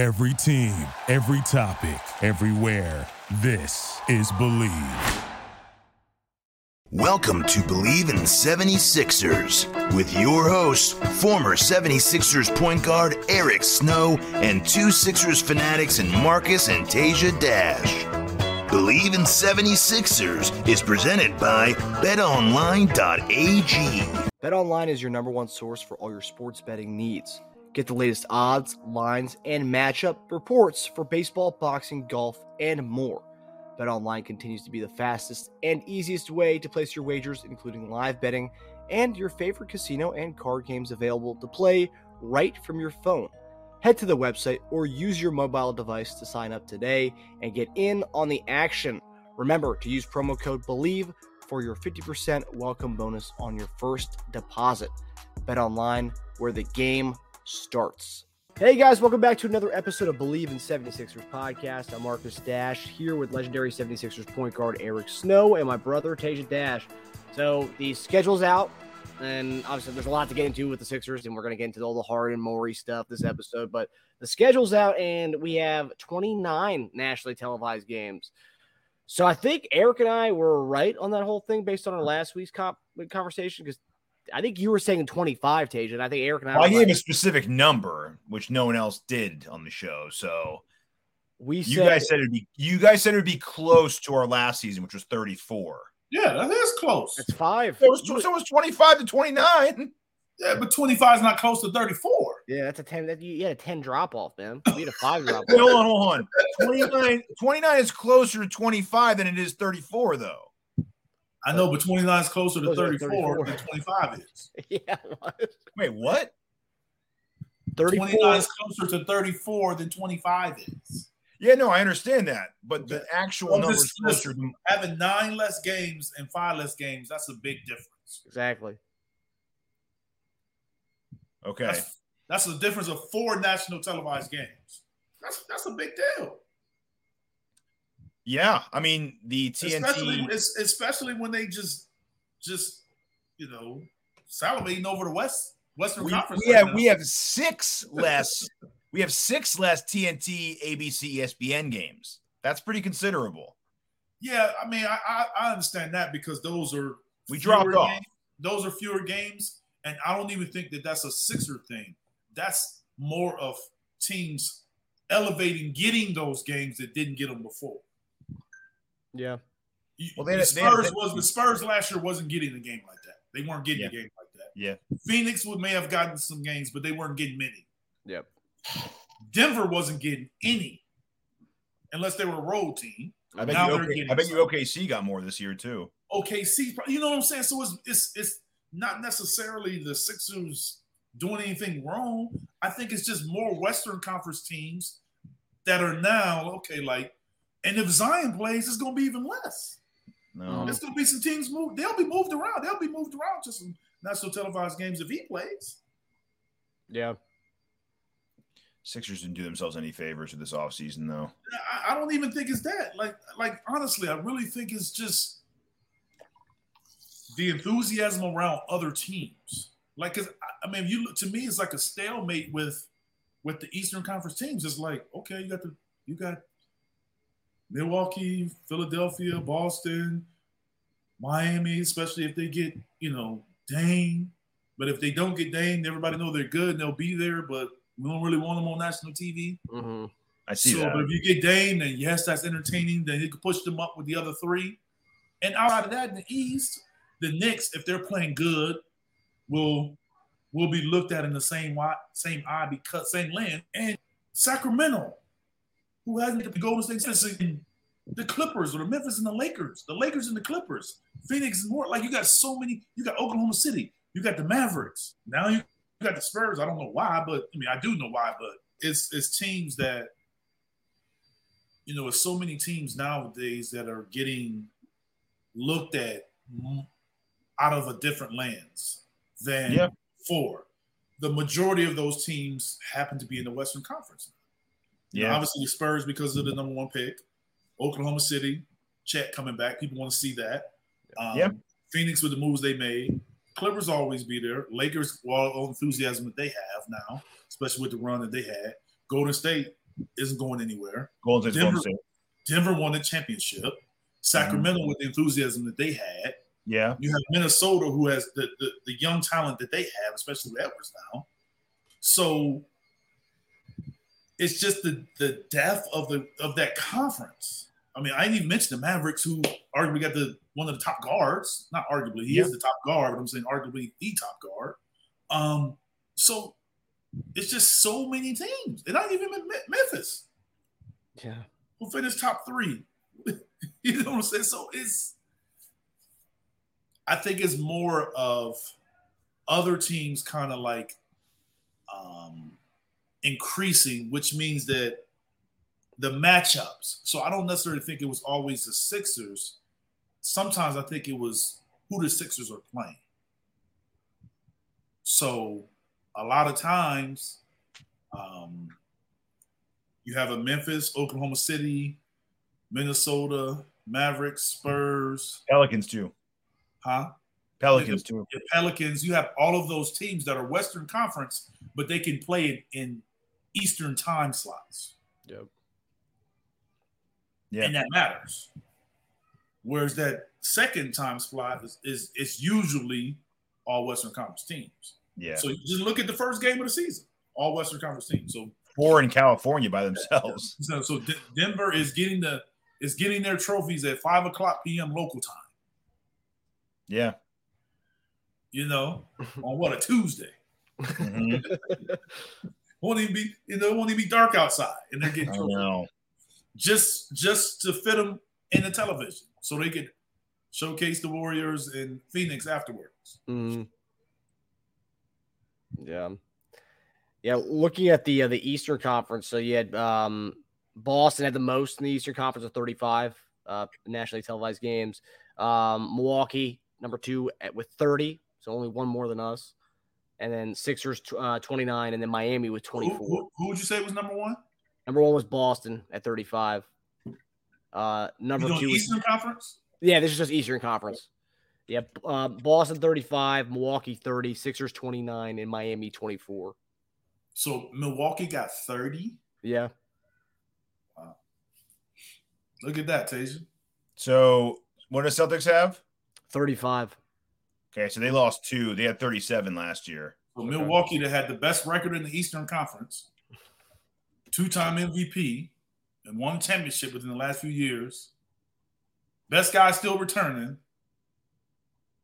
Every team, every topic, everywhere. This is Bleav. Welcome to Bleav in 76ers with your hosts, former 76ers point guard Eric Snow and two Sixers fanatics in Marcus and Tasia Dash. Bleav in 76ers is presented by betonline.ag. BetOnline is your number one source for all your sports betting needs. Get the latest odds, lines, and matchup reports for baseball, boxing, golf, and more. BetOnline continues to be the fastest and easiest way to place your wagers, including live betting and your favorite casino and card games available to play right from your phone. Head to the website or use your mobile device to sign up today and get in on the action. Remember to use promo code BELIEVE for your 50% welcome bonus on your first deposit. Bet online where the game starts. Hey guys, welcome back to another episode of Bleav in 76ers podcast. I'm Marcus Dash here with legendary 76ers point guard Eric Snow and my brother Tasia Dash. So the schedule's out, and obviously there's a lot to get into with the Sixers, and we're going to get into all the Harden Morey stuff this episode. But the schedule's out, and we have 29 nationally televised games. So I think Eric and I were right on that whole thing based on our last week's conversation because I think you were saying 25, Tage, and I think Eric and I. Well, I gave right. a specific number, which no one else did on the show. So we you said, guys said it'd be you guys said it'd be close to our last season, which was 34. Yeah, that is close. It's five. So it was, so it was 25 to 29. Yeah, but 25 is not close to 34. Yeah, that's a 10. That, you had a 10 drop off, man. You had a five drop off. hold on, hold on. 29, 29 is closer to 25 than it is 34, though. I know, but 29 is closer to 34, 34, than 25 is. yeah. Wait, what? 34 29 is closer to 34 than 25 is. Yeah, no, I understand that, but the actual well, numbers closer to having nine less games and five less games, that's a big difference. Exactly. Okay. That's, that's the difference of four national televised games. That's that's a big deal. Yeah, I mean the TNT, especially, especially when they just, just you know, salivating over the West Western we, Conference. We right we have six less. we have six less TNT, ABC, ESPN games. That's pretty considerable. Yeah, I mean, I I, I understand that because those are we dropped off. Games. Those are fewer games, and I don't even think that that's a Sixer thing. That's more of teams elevating, getting those games that didn't get them before. Yeah. Well, they, the Spurs they, was the Spurs last year wasn't getting a game like that. They weren't getting yeah. a game like that. Yeah. Phoenix would may have gotten some games, but they weren't getting many. Yep. Denver wasn't getting any, unless they were a road team. I bet, you, OK, I bet you OKC got more this year too. OKC, you know what I'm saying? So it's it's it's not necessarily the Sixers doing anything wrong. I think it's just more Western Conference teams that are now okay, like and if Zion plays, it's going to be even less. No, oh. it's going to be some teams moved. They'll be moved around. They'll be moved around to some national televised games if he plays. Yeah. Sixers didn't do themselves any favors with this offseason, though. I, I don't even think it's that. Like, like honestly, I really think it's just the enthusiasm around other teams. Like, cause I mean, you look to me, it's like a stalemate with with the Eastern Conference teams. It's like, okay, you got the you got Milwaukee, Philadelphia, Boston, Miami, especially if they get, you know, Dame. But if they don't get Dame, everybody know they're good and they'll be there, but we don't really want them on national TV. Mm-hmm. I see so, that. But if you get Dame, then yes, that's entertaining. Then you can push them up with the other three. And outside of that, in the East, the Knicks, if they're playing good, will will be looked at in the same eye, same eye because same land. And Sacramento, who hasn't the Golden State Sixers, the Clippers or the Memphis and the Lakers, the Lakers and the Clippers, Phoenix and more. Like you got so many. You got Oklahoma City. You got the Mavericks. Now you got the Spurs. I don't know why, but I mean I do know why. But it's it's teams that you know, it's so many teams nowadays that are getting looked at out of a different lens than yep. before. The majority of those teams happen to be in the Western Conference. Yeah. know, obviously, the Spurs because of the number one pick. Oklahoma City, Chet coming back. People want to see that. Um, yep. Phoenix with the moves they made. Clippers always be there. Lakers, all, all enthusiasm that they have now, especially with the run that they had. Golden State, isn't going anywhere. Golden State's Denver- State. Denver won the championship. Sacramento with the enthusiasm that they had. Yeah. You have Minnesota who has the, the, the young talent that they have, especially with Edwards now. So it's just the the depth of the of that conference. I mean, I didn't even mention the Mavericks, who arguably got the one of the top guards. Not arguably, he is the top guard, but I'm saying arguably the top guard. Um, so it's just so many teams, and not even Me- Memphis Yeah. who finished top three. you know what I'm saying? So it's I think it's more of other teams kind of like um increasing, which means that the matchups. So I don't necessarily think it was always the Sixers. Sometimes I think it was who the Sixers are playing. So a lot of times um you have a Memphis, Oklahoma City, Minnesota, Mavericks, Spurs, Pelicans too. huh? Pelicans too. Pelicans, you have all of those teams that are Western Conference, but they can play it in Eastern time slots. Yep. Yeah. And that matters. Whereas that second time slot is, is, is usually all Western Conference teams. Yeah. So you just look at the first game of the season, all Western Conference teams. So Four in California by themselves. So, so D- Denver is getting the is getting their trophies at five o'clock p.m. local time. Yeah. You know, on what a Tuesday. Mhm. Won't even be you know it won't even be dark outside, and they're getting I trophies just just to fit them in the television, so they could showcase the Warriors in Phoenix afterwards. Mhm. Yeah. Yeah, looking at the uh, the Eastern Conference, so you had um, Boston had the most in the Eastern Conference of 35 uh, nationally televised games. Um, Milwaukee number two at, with 30, so only one more than us. And then Sixers tw- uh, 29, and then Miami with 24. who, who would you say was number one? Number one was Boston at 35. Uh, number You doing two was Eastern Conference? yeah, this is just Eastern Conference. Yep. Uh, Boston 35, Milwaukee 30, Sixers 29, and Miami 24. So Milwaukee got thirty. Yeah. Look at that, Tasia. So what do Celtics have? 35. Okay, so they lost two. They had 37 last year. So Milwaukee that had the best record in the Eastern Conference, two-time MVP, and won championship within the last few years. Best guy still returning,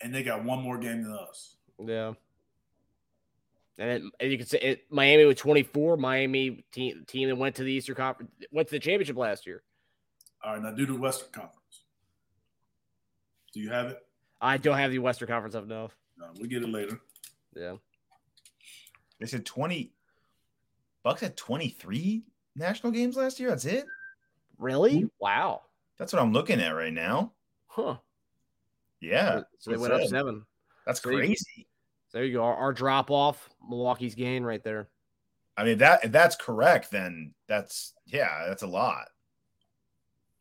and they got one more game than us. Yeah. And, it, and you can say it, Miami with 24. Miami team, team that went to the Eastern Conference, went to the championship last year. All right, now do the Western Conference. Do you have it? I don't have the Western Conference up now. No, we get it later. Yeah. They said 20. Bucks had 23 national games last year. That's it. Really? Mm-hmm. Wow. That's what I'm looking at right now. Huh. Yeah. So they went up seven. That's So you- crazy. So there you go. Our, our drop off, Milwaukee's gain right there. I mean, that if that's correct, then that's yeah, that's a lot.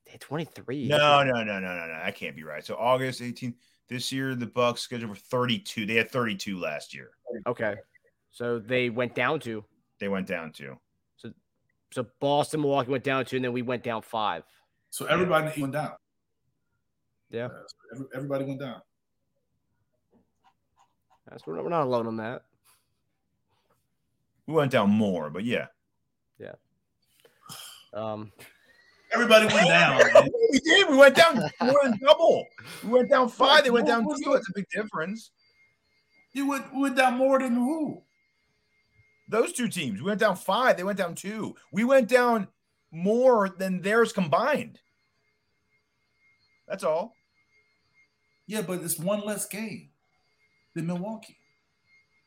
They had 23. No, no, no, no, no, no. That can't be right. So August 18th. This year, the Bucks scheduled for 32. They had 32 last year. Okay. So they went down to. They went down to. So so Boston, Milwaukee went down to, and then we went down five. So everybody went down. Yeah. so every- everybody went down. That's, we're, not, we're not alone on that. We went down more, but yeah. yeah. Um, Everybody went down. We did. We went down more than double. We went down five. They went down two. That's a big difference. You went, we went down more than who? Those two teams. We went down five. They went down two. We went down more than theirs combined. That's all. Yeah, but it's one less game than Milwaukee.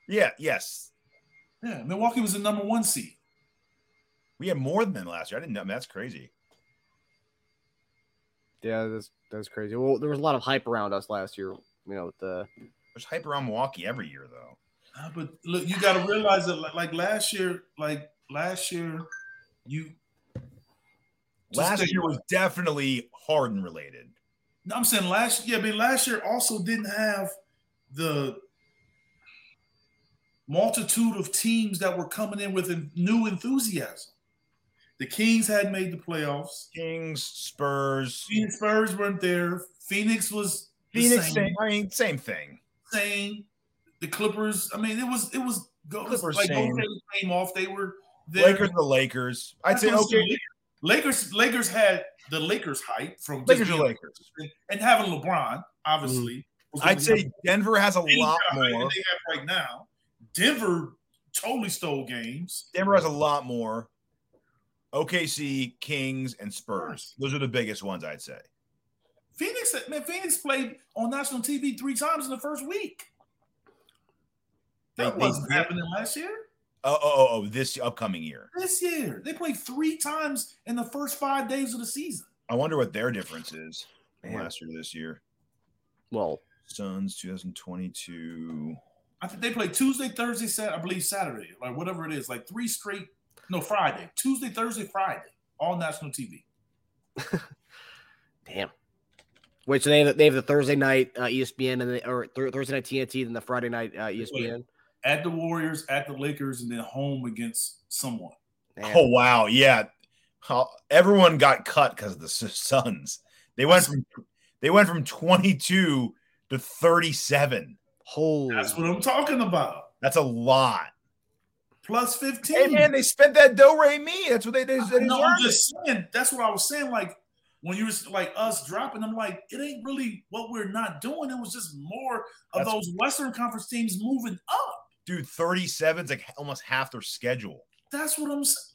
Yeah. Yes. Yeah, Milwaukee was the number one seed. We had more than them last year. I didn't know. That's crazy. Yeah, that's that's crazy. Well, there was a lot of hype around us last year. You know, with the There's hype around Milwaukee every year, though. Uh, but look, you got to realize that, like, like last year, like last year, you. Last year was definitely Harden related. No, I'm saying last. Yeah, I mean last year also didn't have the multitude of teams that were coming in with en- new enthusiasm. The Kings hadn't made the playoffs. Kings, Spurs, Phoenix Spurs weren't there. Phoenix was Phoenix. same. I mean, same thing. same. The Clippers. I mean, it was it was go, Clippers like same. came off. They were there. Lakers, the Lakers. I'd say That's what I'm okay. Lakers. Lakers had the Lakers hype from Lakers Lakers. and having LeBron. Obviously, mm. was I'd say Denver has a lot more. they have right now. Denver totally stole games. Denver has a lot more. OKC, Kings, and Spurs. Those are the biggest ones, I'd say. Phoenix, man, Phoenix played on national TV three times in the first week. That They- they wasn't did. happening last year. Oh, oh, oh, oh, this upcoming year. This year, they played three times in the first five days of the season. I wonder what their difference is from Man. last year to this year. Well, Suns 2022. I think they played Tuesday, Thursday, Saturday, I believe Saturday, like whatever it is, like three straight. No, Friday, Tuesday, Thursday, Friday, all national TV. damn. Wait, so they have, they have the Thursday night uh, ESPN and the, or th- Thursday night TNT, then the Friday night uh, ESPN. At the Warriors, at the Lakers, and then home against someone. Man. Oh wow, yeah. How, everyone got cut because of the Suns. They went from they went from 22 to 37. Holy. That's what I'm talking about. That's a lot. Plus 15. Hey man, they spent that do re mi. That's what they did. They no, I'm just saying. That's what I was saying. Like when you was like us dropping, I'm like, it ain't really what we're not doing. It was just more of That's- those Western Conference teams moving up. Dude, 37 is like almost half their schedule. That's what I'm saying.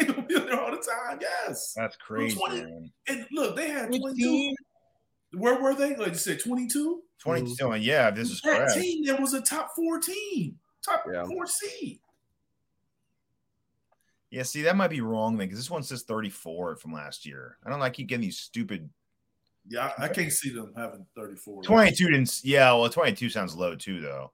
Yeah. They gonna be there all the time. Yes. That's crazy, 20 man. And look, they had 22. Where were they? Like you said, 22. 22. oh, yeah, this is That correct. team that was a top four team, top Yeah. four seed. Yeah, see, that might be wrong then because this one says 34 from last year. I don't like keep getting these stupid Yeah, I, I can't see them having 34. 22 didn't. Yeah, well, 22 sounds low too, though.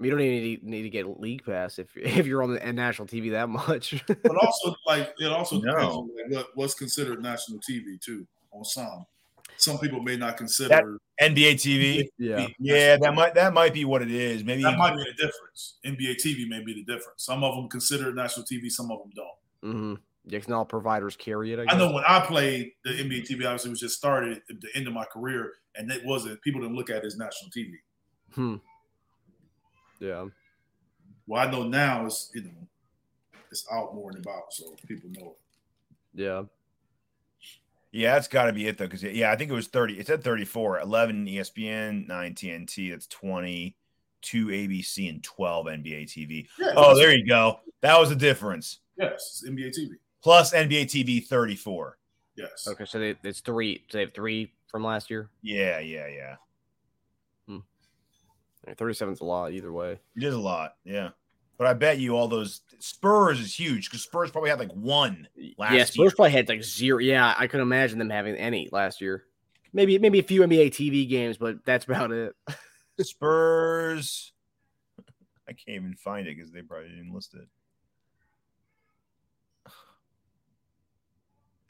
You don't even need, need to get league pass if if you're on the national TV that much. But also, like it also No. depends on what, what's considered national TV too. On some, some people may not consider. NBA TV. yeah. Yeah, that might that might be what it is. Maybe that might be the difference. NBA TV may be the difference. Some of them consider it national TV, some of them don't. Mm-hmm. Yeah, 'cause not all providers carry it. I, I know when I played the NBA TV, obviously was just started at the end of my career, and it wasn't people didn't look at it as national TV. Hmm. Yeah. Well, I know now it's you know it's out more and about, so people know it. Yeah. Yeah, that's got to be it though, because yeah, I think it was 30. It said 34, 11 ESPN, 9 TNT. That's twenty, two 2 ABC, and 12 NBA TV. Yeah, Oh, there you go. That was the difference. yes, it's NBA TV. Plus NBA TV 34. Yes. Okay, so they, it's three. So they have three from last year. Yeah, yeah, yeah. Hmm. Thirty-seven is a lot either way. It is a lot. Yeah. But I bet you all those Spurs is huge because Spurs probably had like one last yeah, year. Spurs probably had like zero. Yeah, I couldn't imagine them having any last year. Maybe maybe a few NBA TV games, but that's about it. Spurs. I can't even find it because they probably didn't list it.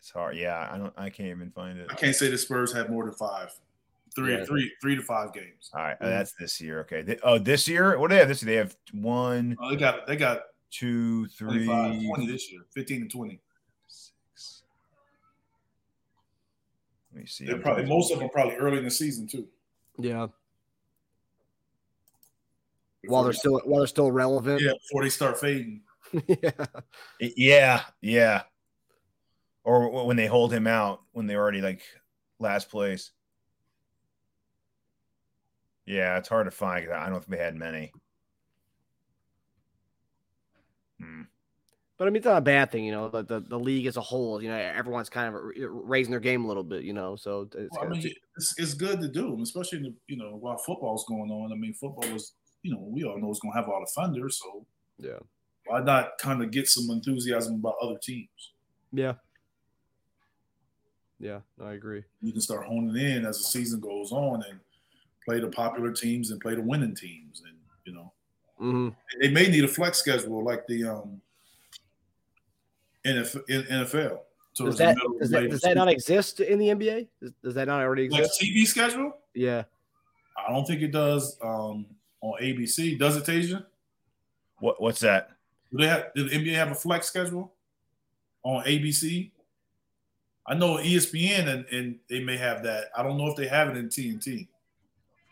It's hard. Yeah, I don't. I can't even find it. I can't say the Spurs have more than five, three, Yeah. three, three to five games. All right, Mm. that's this year. Okay. They- oh, this year. What do they have this year? They have one, Oh, they got they got two, three, 20 this year, 15 and 20. six. Let me see. They're probably most of them probably early in the season too. Yeah, Before while they're they- still while they're still relevant. yeah before they start fading. yeah. Yeah, yeah. Or when they hold him out when they're already like last place. Yeah, it's hard to find. I don't think they had many. Hmm. But I mean, it's not a bad thing, you know. The, the the league as a whole, you know, everyone's kind of raising their game a little bit, you know. So it's Well, I kinda- mean, it's, it's good to do, especially in the, you know while football's going on. I mean, football is you know we all know it's going to have all the funders, so yeah, why not kind of get some enthusiasm about other teams? yeah, yeah. I agree. You can start honing in as the season goes on and play the popular teams and play the winning teams, and you know hmm they may need a flex schedule like the um NFL. NFL Does the that middle does that, does that not exist in the NBA? Does, does that not already exist? like exist? TV schedule? Yeah. I don't think it does um, on ABC. Does it, Tasia? What what's that? Do they have? Did the NBA have a flex schedule? on ABC. I know ESPN and, and they may have that. I don't know if they have it in TNT.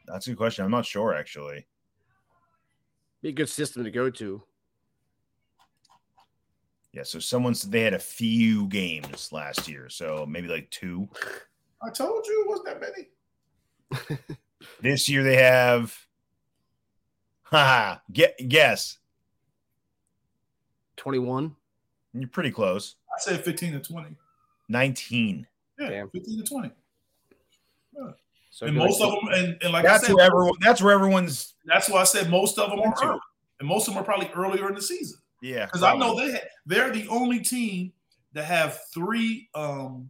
That's a good question. I'm not sure actually. Be a good system to go to. Yeah, so someone said they had a few games last year, so maybe like two. I told you it wasn't that many. This year they have, haha, get guess. 21. You're pretty close. I said 15 to 20. 19. Yeah, Damn. 15 to 20. So and good. most of them, and, and like That's I said, where everyone. That's where everyone's. that's why I said most of them are early. And most of them are probably earlier in the season. Yeah, Because I know they ha- they're the only team that have three um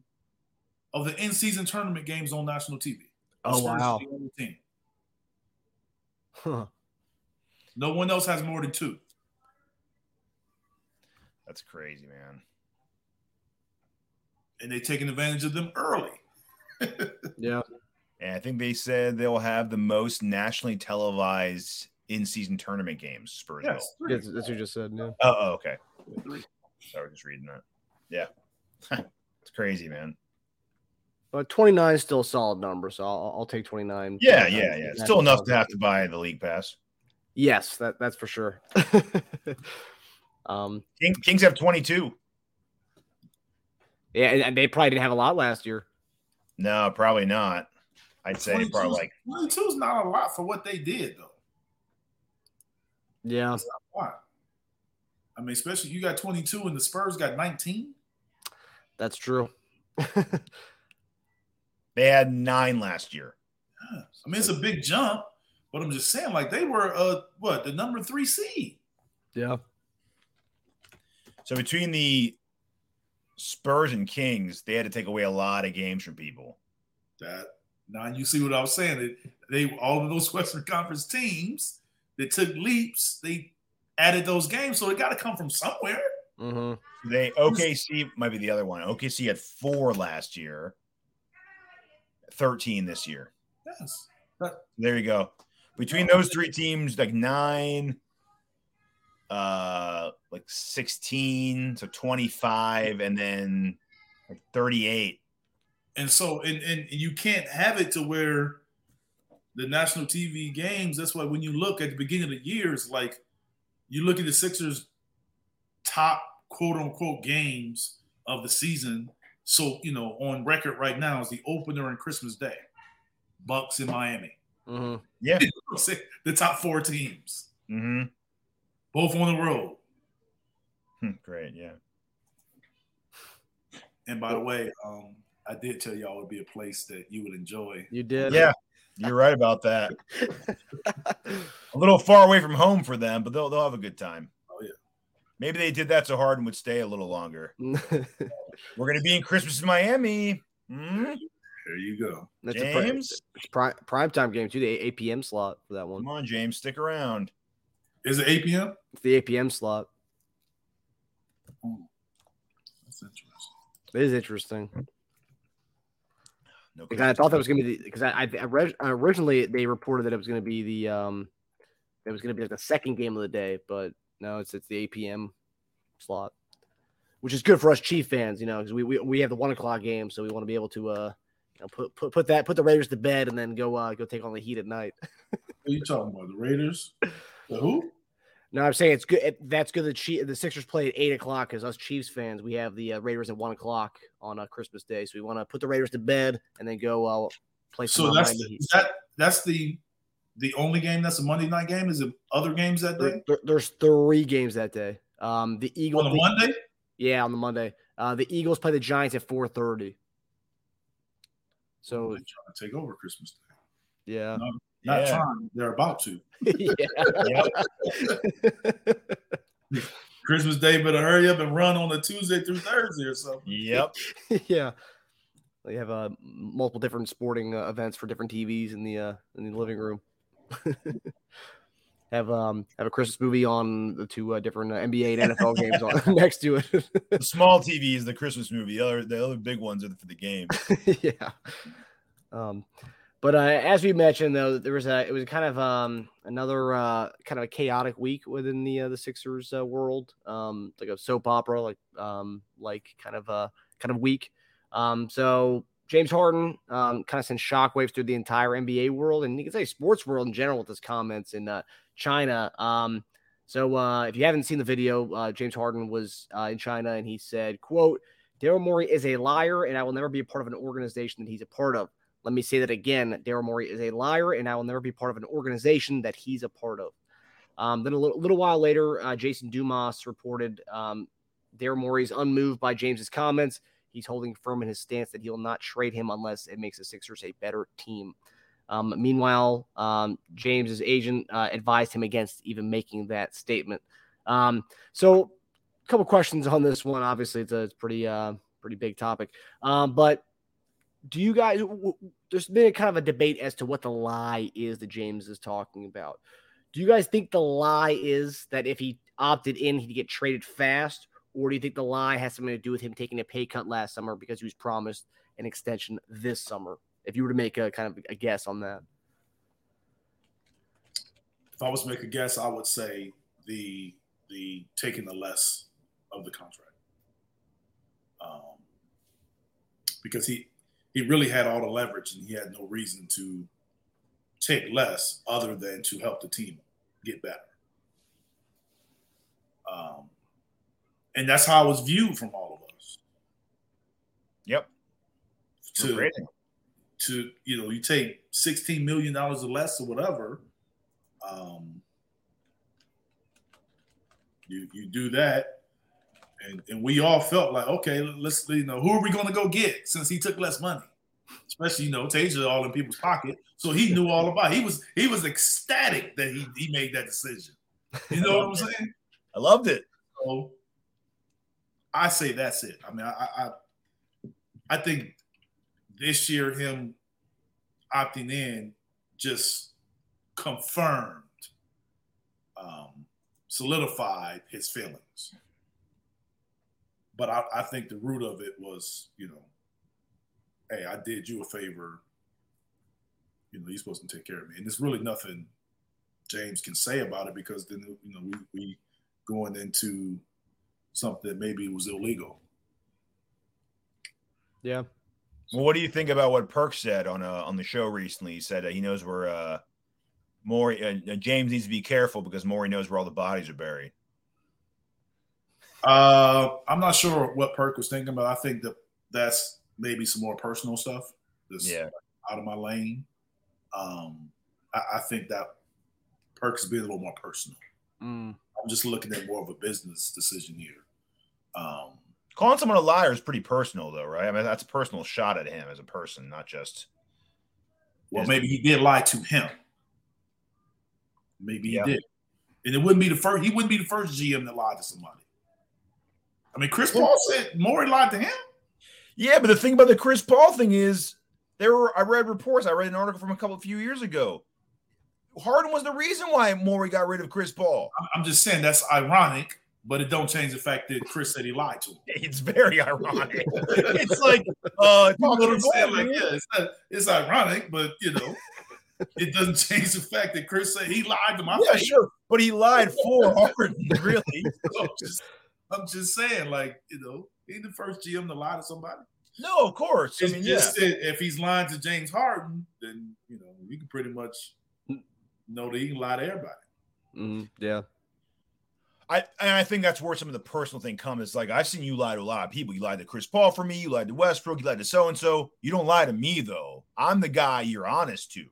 of the in-season tournament games on national TV. The Oh, wow. the only team. Huh. No one else has more than two. That's crazy, man. And they're taking advantage of them early. Yeah. And I think they said they'll have the most nationally televised in-season tournament games. Spurs. will. Yes. three. That's, that's what you just said. Yeah. Oh, oh, okay. Three. Sorry, I was just reading that. Yeah, it's crazy, man. But 29 is still a solid number, so I'll, I'll take 29. Yeah, yeah, yeah. Still enough to have to buy the league pass. Yes, that, that's for sure. um, King, Kings have 22. yeah, and, and they probably didn't have a lot last year. No, probably not. I'd say 22 probably like 22 is not a lot for what they did, though. Yeah. Why? I mean, especially you got 22 and the Spurs got 19. That's true. they had nine last year. Yeah. I mean, it's a big jump, but I'm just saying, like they were uh what the number three seed. yeah. So between the Spurs and Kings, they had to take away a lot of games from people. That now you see what I was saying. They, they all of those Western Conference teams that took leaps, they added those games, so it got to come from somewhere. Mm-hmm. They OKC might be the other one. OKC had four last year, 13 this year. Yes, There you go. Between those three teams, like nine, uh, like 16, so 25, and then like 38. And so and and you can't have it to where the national TV games. That's why when you look at the beginning of the years, like you look at the Sixers' top quote unquote games of the season. So you know, on record right now is the opener and Christmas Day, Bucks in Miami. Mm-hmm. Yeah. the top four teams, Mm-hmm. both on the road. Great. Yeah. And by the way, um, I did tell y'all it would be a place that you would enjoy. You did. Yeah. You're right about that. A little far away from home for them, but they'll they'll have a good time. Oh, yeah. Maybe they did that so Harden would stay a little longer. We're gonna be in Christmas in Miami. Hmm? There you go. That's a pri- prime, prime time game too. The 8 p.m. slot for that one. come on, James, stick around. Is it 8 p.m.? It's the 8 p.m. slot. That's interesting. It is interesting. No, Because I thought that was going to be because I, I, I read, originally they reported that it was going to be the um it was going to be like the second game of the day, but no, it's it's the 8 p.m. slot, which is good for us Chief fans, you know, because we, we we have the one o'clock game, so we want to be able to uh you know, put put put that put the Raiders to bed and then go uh go take on the Heat at night. What are you talking about? The Raiders? The who? No, I'm saying it's good. That's good. The Chief, the Sixers play at eight o'clock because us Chiefs fans, we have the uh, Raiders at one o'clock on uh, Christmas Day, so we want to put the Raiders to bed and then go uh, play. some So that's Miami Heat. is that that's the the only game that's a Monday night game. Is it other games that day there- there's three games that day. Um, the Eagles, on a Monday? yeah, on the Monday. Uh, the Eagles play the Giants at 4:30. So They're trying to take over Christmas Day. yeah, No, Not Yeah. trying. They're about to. yeah. Christmas Day better hurry up and run on a Tuesday through Thursday or something. Yep. yeah. They have uh, multiple different sporting uh, events for different TVs in the uh, in the living room. have um have a Christmas movie on the two uh, different uh, NBA and NFL games on next to it. The small TV is the Christmas movie. The other, the other big ones are for the game. yeah. Um, But uh, as we mentioned, though, there was a it was kind of um, another uh, kind of a chaotic week within the uh, the Sixers uh, world, um, like a soap opera, like um, like kind of a kind of week. Um, so James Harden um, kind of sent shockwaves through the entire NBA world, and you can say sports world in general with his comments in uh, China. Um, so uh, if you haven't seen the video, uh, James Harden was uh, in China, and he said, "quote Daryl Morey is a liar, and I will never be a part of an organization that he's a part of." Let me say that again. Daryl Morey is a liar, and I will never be part of an organization that he's a part of. Um, then a little, little, while later, uh, Jason Dumas reported um, Daryl Morey's unmoved by James's comments. He's holding firm in his stance that he will not trade him unless it makes the Sixers a better team. Um, meanwhile, um, James's agent uh, advised him against even making that statement. Um, so, a couple questions on this one. Obviously, it's a, it's pretty uh, pretty big topic. Um, but do you guys there's been a kind of a debate as to what the lie is that James is talking about. Do you guys think the lie is that if he opted in, he'd get traded fast? Or do you think the lie has something to do with him taking a pay cut last summer because he was promised an extension this summer? If you were to make a kind of a guess on that. If I was to make a guess, I would say the the taking the less of the contract. Um, because he he really had all the leverage and he had no reason to take less other than to help the team get better. Um, and that's how it was viewed from all of us. Yep. To, to you know, you take sixteen million dollars or less or whatever. Um, you you do that, and and we all felt like, okay, let's you know, who are we going to go get since he took less money? Especially, you know, Tasia all in people's pocket, so he knew all about. It. He was he was ecstatic that he he made that decision. You know what I'm saying? I loved it. So I say that's it. I mean, I I, I think this year him opting in just confirmed, um, solidified his feelings but I, I think the root of it was, you know, hey, I did you a favor. You know, you're supposed to take care of me. And there's really nothing James can say about it because then, you know, we, we going into something that maybe was illegal. Yeah. Well, what do you think about what Perk said on uh, on the show recently? He said uh, he knows where uh, Morey uh, James needs to be careful because Morey knows where all the bodies are buried. Uh, I'm not sure what Perk was thinking, but I think that that's maybe some more personal stuff. That's yeah. out of my lane. Um, I, I think that Perk's being a little more personal. Mm. I'm just looking at more of a business decision here. Um, Calling someone a liar is pretty personal, though, right? I mean, that's a personal shot at him as a person, not just. Well, maybe he did lie to him. Maybe he yeah. did, and it wouldn't be the first. He wouldn't be the first GM that lied to somebody. I mean, Chris Paul said Morey lied to him. Yeah, but the thing about the Chris Paul thing is, there were I read reports. I read an article from a couple of few years ago. Harden was the reason why Morey got rid of Chris Paul. I'm just saying that's ironic, but it don't change the fact that Chris said he lied to him. It's very ironic. it's like, uh, you know what I'm saying? Like, yeah, it's, not, it's ironic, but you know, it doesn't change the fact that Chris said he lied to my yeah, face. sure, but he lied for Harden, really. so just, I'm just saying, like, you know, he the first GM to lie to somebody. No, of course. It's I mean, just yeah. if he's lying to James Harden, then you know you can pretty much know that he can lie to everybody. Mm-hmm. Yeah. I and I think that's where some of the personal thing comes. Like I've seen you lie to a lot of people. You lied to Chris Paul for me. You lied to Westbrook. You lied to so and so. You don't lie to me though. I'm the guy you're honest to.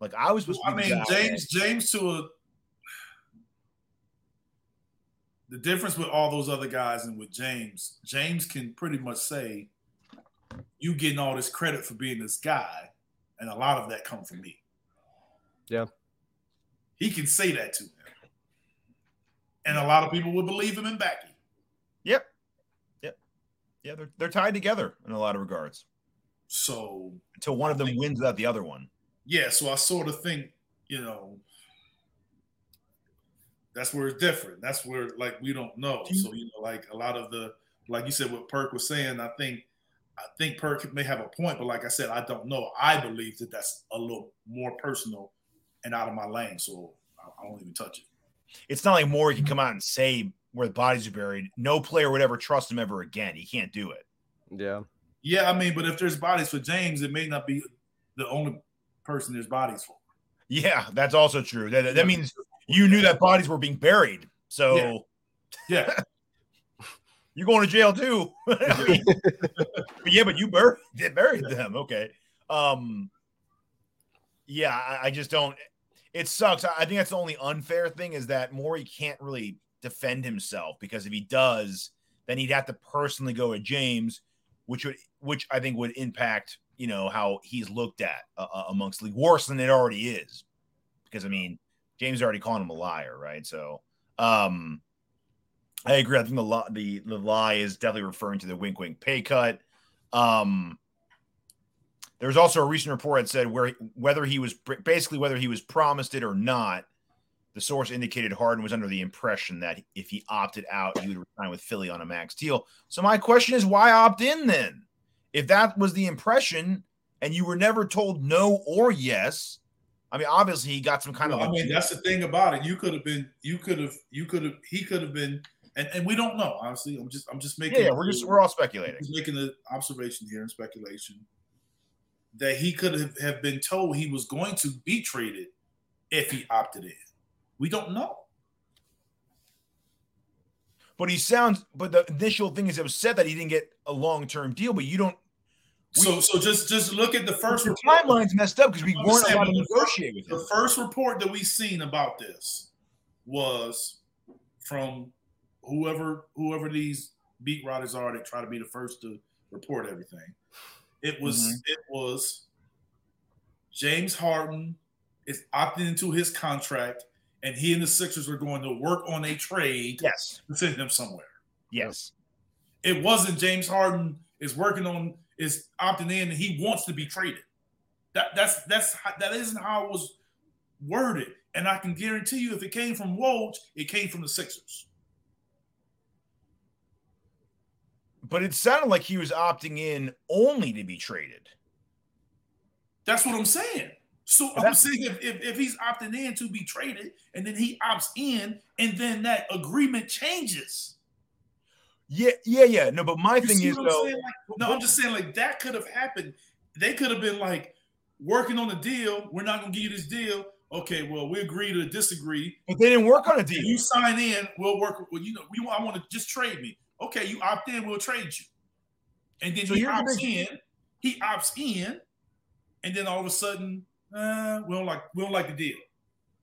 Like I was supposed well, to. I mean, James. That, James to a the difference with all those other guys and with James, James can pretty much say, "You getting all this credit for being this guy," and a lot of that come from me. Yeah, he can say that to him, and a lot of people would believe him and back him. Yep, yep, yeah. They're they're tied together in a lot of regards. So until one of them wins without the other one. Yeah, so I sort of think, you know, that's where it's different. That's where like we don't know. So you know, like a lot of the like you said, what Perk was saying, I think I think Perk may have a point, but like I said, I don't know. I believe that that's a little more personal and out of my lane, so I, I won't even touch it. It's not like Morey can come out and say where the bodies are buried. No player would ever trust him ever again. He can't do it. Yeah. Yeah, I mean, but if there's bodies for James, it may not be the only person there's bodies for. Yeah, that's also true. That, that means you knew that bodies were being buried. So Yeah. you're going to jail too. But yeah, but you buried, buried them. Okay. Um, yeah, I, I just don't. It sucks. I I think that's the only unfair thing is that Morey can't really defend himself because if he does, then he'd have to personally go at James, which would, which I think would impact, you know, how he's looked at uh, uh, amongst league worse than it already is. Because I mean, James already calling him a liar, right? So, um, I agree. I think the lie, the the lie is definitely referring to the wink wink pay cut. Um, there was also a recent report that said where whether he was basically whether he was promised it or not. The source indicated Harden was under the impression that if he opted out, he would resign with Philly on a max deal. So my question is, why opt in then? If that was the impression, and you were never told no or yes, I mean, obviously he got some kind Well, of. I mean, that's the thing about it. You could have been, you could have, you could have, he could have been, and, and we don't know. Honestly, I'm just, I'm just making. yeah, we're just we're all speculating. just making an observation here and speculation that he could have, have been told he was going to be traded if he opted in. We don't know. But he sounds. But the initial thing is, it was said that he didn't get a long term deal. But you don't. So, so just just look at the first The report. timeline's messed up because we weren't allowed to the first- negotiate with The him. first report that we seen about this was from whoever whoever these beat writers are that try to be the first to report everything. It was Mhm. it was James Harden is opting into his contract, and he and the Sixers are going to work on a trade Yes. to send him somewhere. Yes. It wasn't James Harden is working on is opting in and he wants to be traded. That that's that's that isn't how it was worded. And I can guarantee you, if it came from Woj, it came from the Sixers. But it sounded like he was opting in only to be traded. That's what I'm saying. So I'm saying if, if, if he's opting in to be traded and then he opts in and then that agreement changes. Yeah, yeah, yeah. No, but my You thing is though. Like, no, I'm just saying like that could have happened. They could have been like working on a deal. We're not gonna give you this deal. Okay, well, we agree to disagree. but they didn't work on a deal. you sign in, we'll work. Well, you know, we I want to just trade me. Okay, you opt in, we'll trade you. And then So he the opts in. He opts in, and then all of a sudden, uh, we don't like we don't like the deal.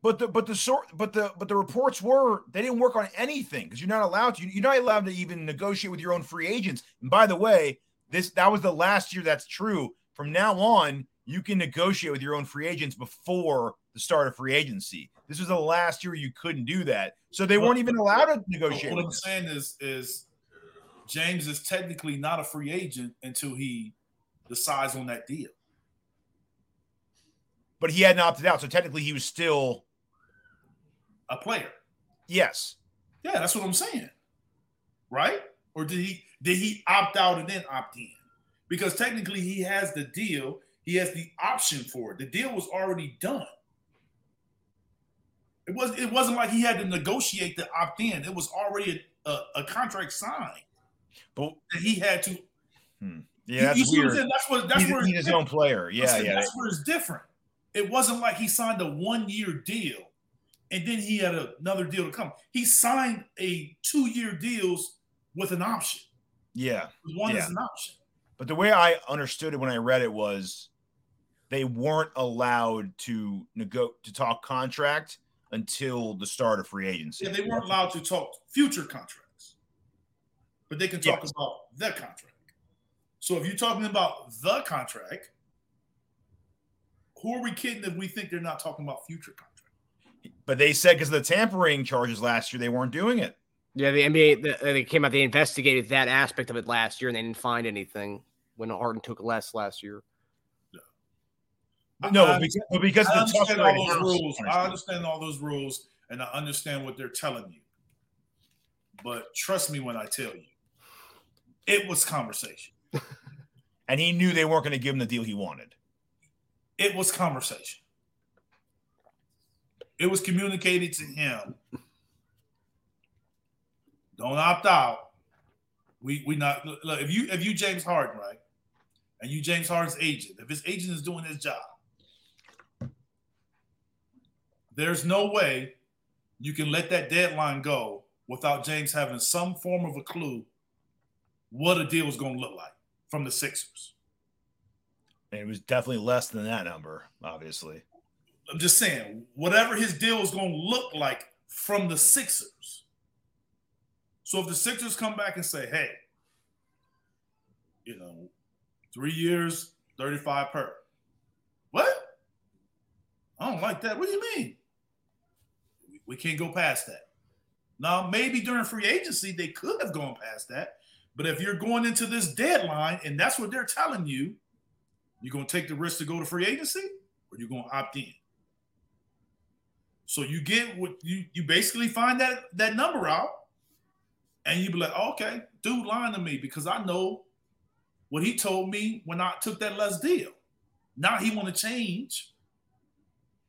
But the but the sort but the but the reports were they didn't work on anything because you're not allowed to. You're not allowed to even negotiate with your own free agents. And by the way, this that was the last year that's true. From now on, you can negotiate with your own free agents before the start of free agency. This was the last year you couldn't do that. So they Well, weren't even allowed to negotiate. What I'm saying is, is James is technically not a free agent until he decides on that deal. But he hadn't opted out, so technically he was still A player. yes. Yeah, that's what I'm saying. Right? Or did he did he opt out and then opt in? Because technically he has the deal, he has the option for it. The deal was already done. It was it wasn't like he had to negotiate the opt in. It was already a, a, a contract signed But that he had to. Hmm. yeah, that's you, you what weird. That's what that's He's, where he's his different. own player. Yeah, saying yeah. That's where it's different. It wasn't like he signed a one year deal and then he had another deal to come. He signed a two year deals with an option. Yeah. One Yeah. is an option. But the way I understood it when I read it was they weren't allowed to nego to talk contract until the start of free agency. Yeah, they weren't allowed to talk future contracts, but they can talk about the contract. So if you're talking about the contract, who are we kidding if we think they're not talking about future contract? But they said because of the tampering charges last year, they weren't doing it. Yeah, the NBA the, uh, they came out. They investigated that aspect of it last year, and they didn't find anything when Harden took less last year. But no, I- but because, but because I of the understand all those rules. I understand all those rules, and I understand what they're telling you. But trust me when I tell you, it was conversation. And he knew they weren't going to give him the deal he wanted. It was conversation. It was communicated to him. Don't opt out. We we not look if you if you James Harden, right? And you James Harden's agent, if his agent is doing his job, there's no way you can let that deadline go without James having some form of a clue what a deal is going to look like from the Sixers. It was definitely less than that number, obviously. I'm just saying, whatever his deal is going to look like from the Sixers. So if the Sixers come back and say, hey, you know, three years, 35 per. What? I don't like that. What do you mean? We can't go past that. Now, maybe during free agency, they could have gone past that. But if you're going into this deadline and that's what they're telling you, you're going to take the risk to go to free agency or you're going to opt in. So you get what you you basically find that that number out and you be like, oh, okay, dude lying to me because I know what he told me when I took that less deal. Now he want to change.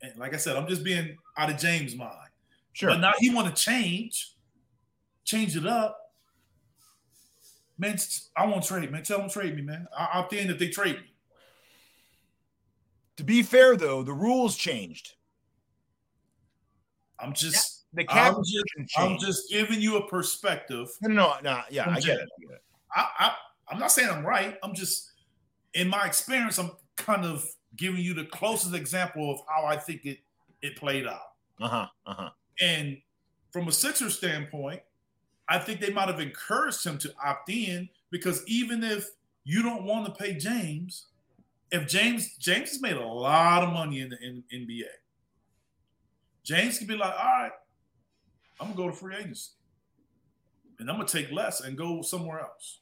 And like I said, I'm just being out of James' mind. Sure. But now he want to change, change it up. Man, I won't trade, man. Tell them trade me, man. I, will think that they trade me. To be fair, though, the rules changed. I'm just the cap I'm just, I'm just giving you a perspective. No, no, no. Yeah, I get, it. I get it. I, I, I'm not saying I'm right. I'm just, in my experience, I'm kind of giving you the closest example of how I think it it played out. Uh huh. Uh huh. And from a Sixer standpoint, I think they might have encouraged him to opt in because even if you don't want to pay James, if James James has made a lot of money in the in, NBA, James could be like, all right, I'm gonna go to free agency, and I'm gonna take less and go somewhere else.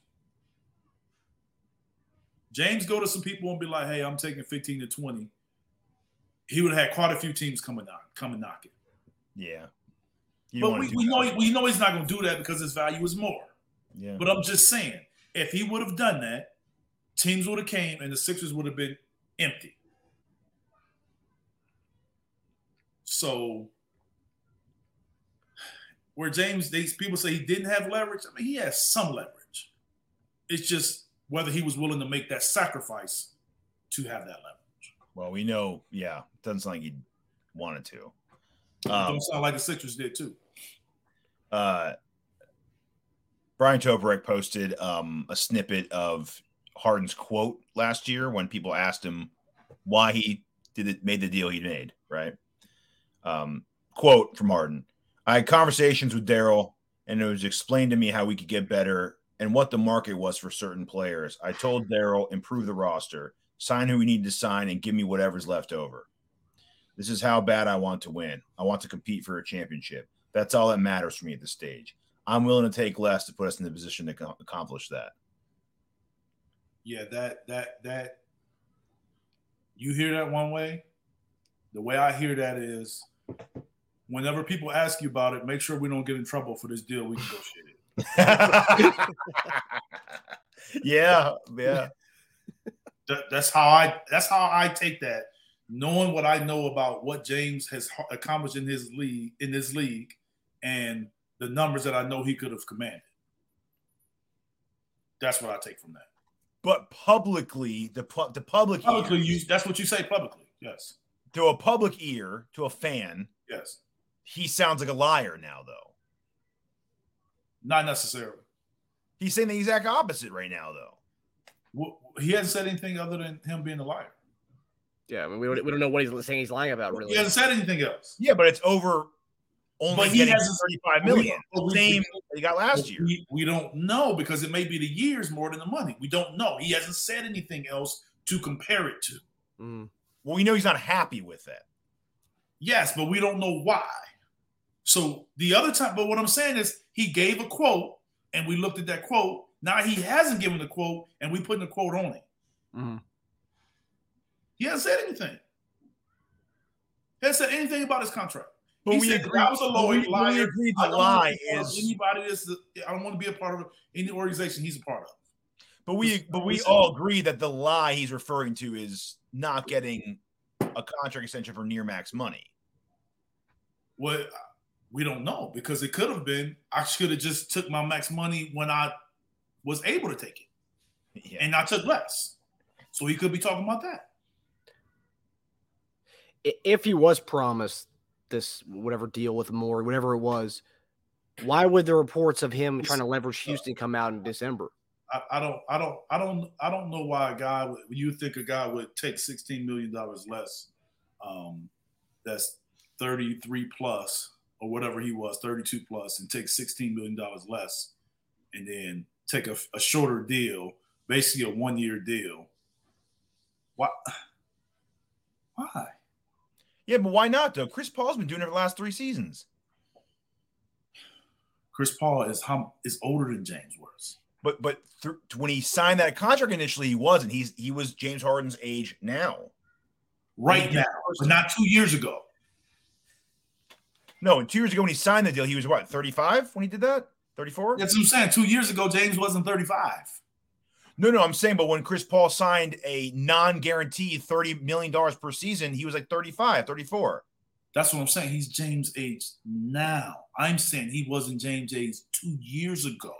James go to some people and be like, hey, I'm taking 15 to 20. He would have had quite a few teams coming out, coming knocking. Yeah. You but we, we know we know he's not going to do that because his value is more. Yeah. But I'm just saying, if he would have done that, teams would have came and the Sixers would have been empty. So where James, these people say he didn't have leverage. I mean, he has some leverage. It's just whether he was willing to make that sacrifice to have that leverage. Well, we know, yeah, doesn't sound like he wanted to. Um, don't sound like the Sixers did too. Uh, Bryan Toporek posted um, a snippet of Harden's quote last year when people asked him why he did it, made the deal he made. Right. Um, quote from Harden: "I had conversations with Daryl, and it was explained to me how we could get better and what the market was for certain players. I told Daryl improve the roster, sign who we need to sign, and give me whatever's left over." This is how bad I want to win. I want to compete for a championship. That's all that matters for me at this stage. I'm willing to take less to put us in the position to accomplish that. Yeah, that that that you hear that one way. The way I hear that is whenever people ask you about it, make sure we don't get in trouble for this deal. We negotiate it. yeah, yeah. That, that's how I that's how I take that knowing what I know about what James has accomplished in his league in this league and the numbers that I know he could have commanded. That's what I take from that. But publicly, the the public publicly, you, that's what you say publicly. Yes. To a public ear, to a fan. Yes. He sounds like a liar now, though. Not necessarily. He's saying the exact opposite right now, though. Well, he hasn't said anything other than him being a liar. Yeah, I mean, we don't, we don't know what he's saying he's lying about, really. He hasn't said anything else. Yeah, but it's over only but he getting has 35 million. We, Same he got last year. We, we, don't know because it may be the years more than the money. We don't know. He hasn't said anything else to compare it to. Mm. Well, we know he's not happy with it. Yes, but we don't know why. So the other time, but what I'm saying is he gave a quote and we looked at that quote. Now he hasn't given the quote and we put the quote on it. Mm. He hasn't said anything. He hasn't said anything about his contract. But he we said, agree, I was a lawyer. We, we agreed the lie is anybody that's I don't want to be a part of any organization he's a part of. But we but we all agree that the lie he's referring to is not getting a contract extension for near max money. Well, we don't know because it could have been I should have just took my max money when I was able to take it, Yeah. and I took less. So he could be talking about that. If he was promised this whatever deal with Morey, whatever it was, why would the reports of him trying to leverage Houston come out in December? I, I don't, I don't, I don't, I don't know why a guy would. You think a guy would take sixteen million dollars less? Um, that's thirty-three plus or whatever he was, thirty-two plus, and take sixteen million dollars less, and then take a, a shorter deal, basically a one-year deal. Why? Why? Yeah, but why not though? Chris Paul's been doing it for the last three seasons. Chris Paul is how is older than James was. But but th- when he signed that contract initially, he wasn't. He's he was James Harden's age now. Right now, not two years ago. No, two years ago when he signed the deal, he was what, 35 when he did that? 34? That's what I'm saying. Two years ago, James wasn't 35. No, no, I'm saying, but when Chris Paul signed a non-guaranteed $30 million per season, he was like 35, 34. That's what I'm saying. He's James' age now. I'm saying he wasn't James' age two years ago.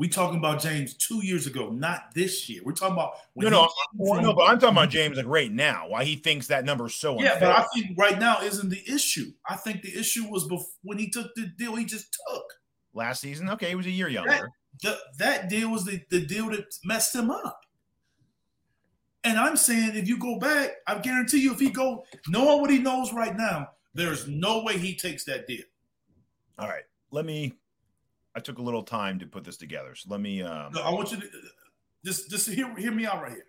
We talking about James two years ago, not this year. We're talking about No, when no, from- no. But I'm talking about James like right now. Why he thinks that number is so Yeah, unfair. but I think right now isn't the issue. I think the issue was before when he took the deal he just took. Last season, okay, he was a year younger. The, that deal was the, the deal that messed him up. And I'm saying if you go back, I guarantee you, if he go knowing what he knows right now, there's no way he takes that deal. All right, let me. I took a little time to put this together, so let me. Um, No, I want you to just just hear hear me out right here.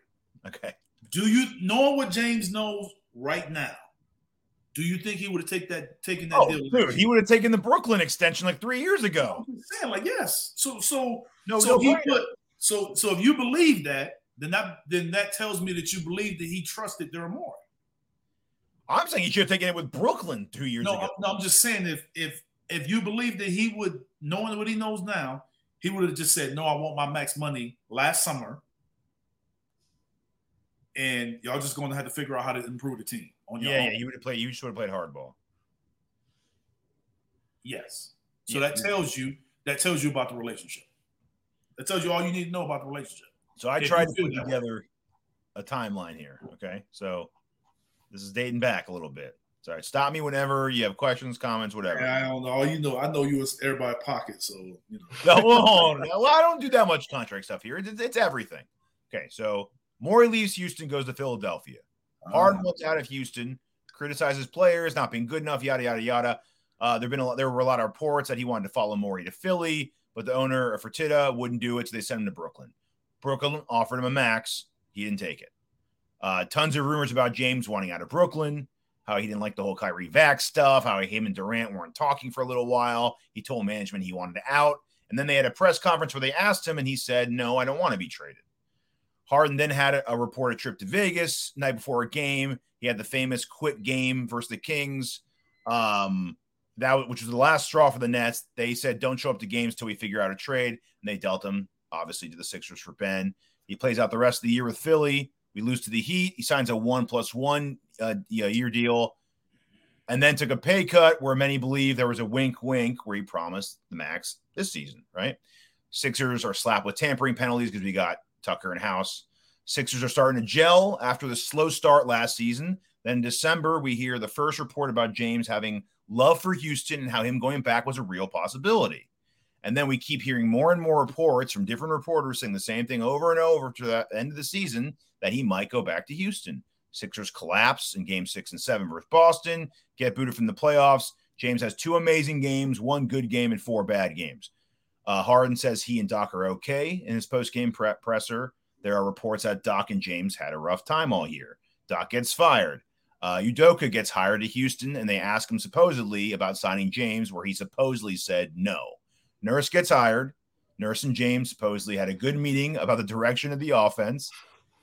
okay, Do you know what James knows right now? Do you think he would have take that taken that oh, deal? dude, he would have taken the Brooklyn extension like three years ago. I'm just saying, like, yes. So so No, so no, he put so so if you believe that, then that then that tells me that you believe that he trusted Daryl Morey. I'm saying he should have taken it with Brooklyn two years No, ago. No, I'm just saying if if if you believe that he would, knowing what he knows now, he would have just said, "No, I want my max money last summer," and y'all just going to have to figure out how to improve the team on your Yeah, own. yeah, he would have played. You should have played hardball. Yes. So Yeah. that tells you that tells you about the relationship. That tells you all you need to know about the relationship. So I If tried to put way. together a timeline here. Okay, so this is dating back a little bit. Sorry, stop me whenever you have questions, comments, whatever. I don't know. All you know, I know you was everybody pocket, so you know. No, well, I don't do that much contract stuff here. It's, it's everything. Okay, so Morey leaves Houston, goes to Philadelphia. Harden wants out of Houston, criticizes players not being good enough, yada yada yada. Uh, there've been a lot, there were a lot of reports that he wanted to follow Morey to Philly, but the owner of Fertitta wouldn't do it, so they sent him to Brooklyn. Brooklyn offered him a max, he didn't take it. Uh, tons of rumors about James wanting out of Brooklyn, how he didn't like the whole Kyrie Vax stuff, how him and Durant weren't talking for a little while. He told management he wanted out, and then they had a press conference where they asked him, and he said, "No, I don't want to be traded." Harden then had a, reported trip to Vegas night before a game. He had the famous quit game versus the Kings, um, that which was the last straw for the Nets. They said, "Don't show up to games till we figure out a trade," and they dealt him obviously to the Sixers for Ben. He plays out the rest of the year with Philly. We lose to the Heat. He signs a one plus one uh, year deal, and then took a pay cut where many believe there was a wink, wink, where he promised the max this season. Right? Sixers are slapped with tampering penalties because we got Tucker and House. Sixers are starting to gel after the slow start last season. Then in December, we hear the first report about James having love for Houston and how him going back was a real possibility. And then we keep hearing more and more reports from different reporters saying the same thing over and over to the end of the season that he might go back to Houston. Sixers collapse in game six and seven versus Boston, get booted from the playoffs. James has two amazing games, one good game, and four bad games. Uh, Harden says he and Doc are okay in his post game pre- presser. There are reports that Doc and James had a rough time all year. Doc gets fired. Uh, Udoka gets hired to Houston, and they ask him supposedly about signing James, where he supposedly said no. Nurse gets hired. Nurse and James supposedly had a good meeting about the direction of the offense.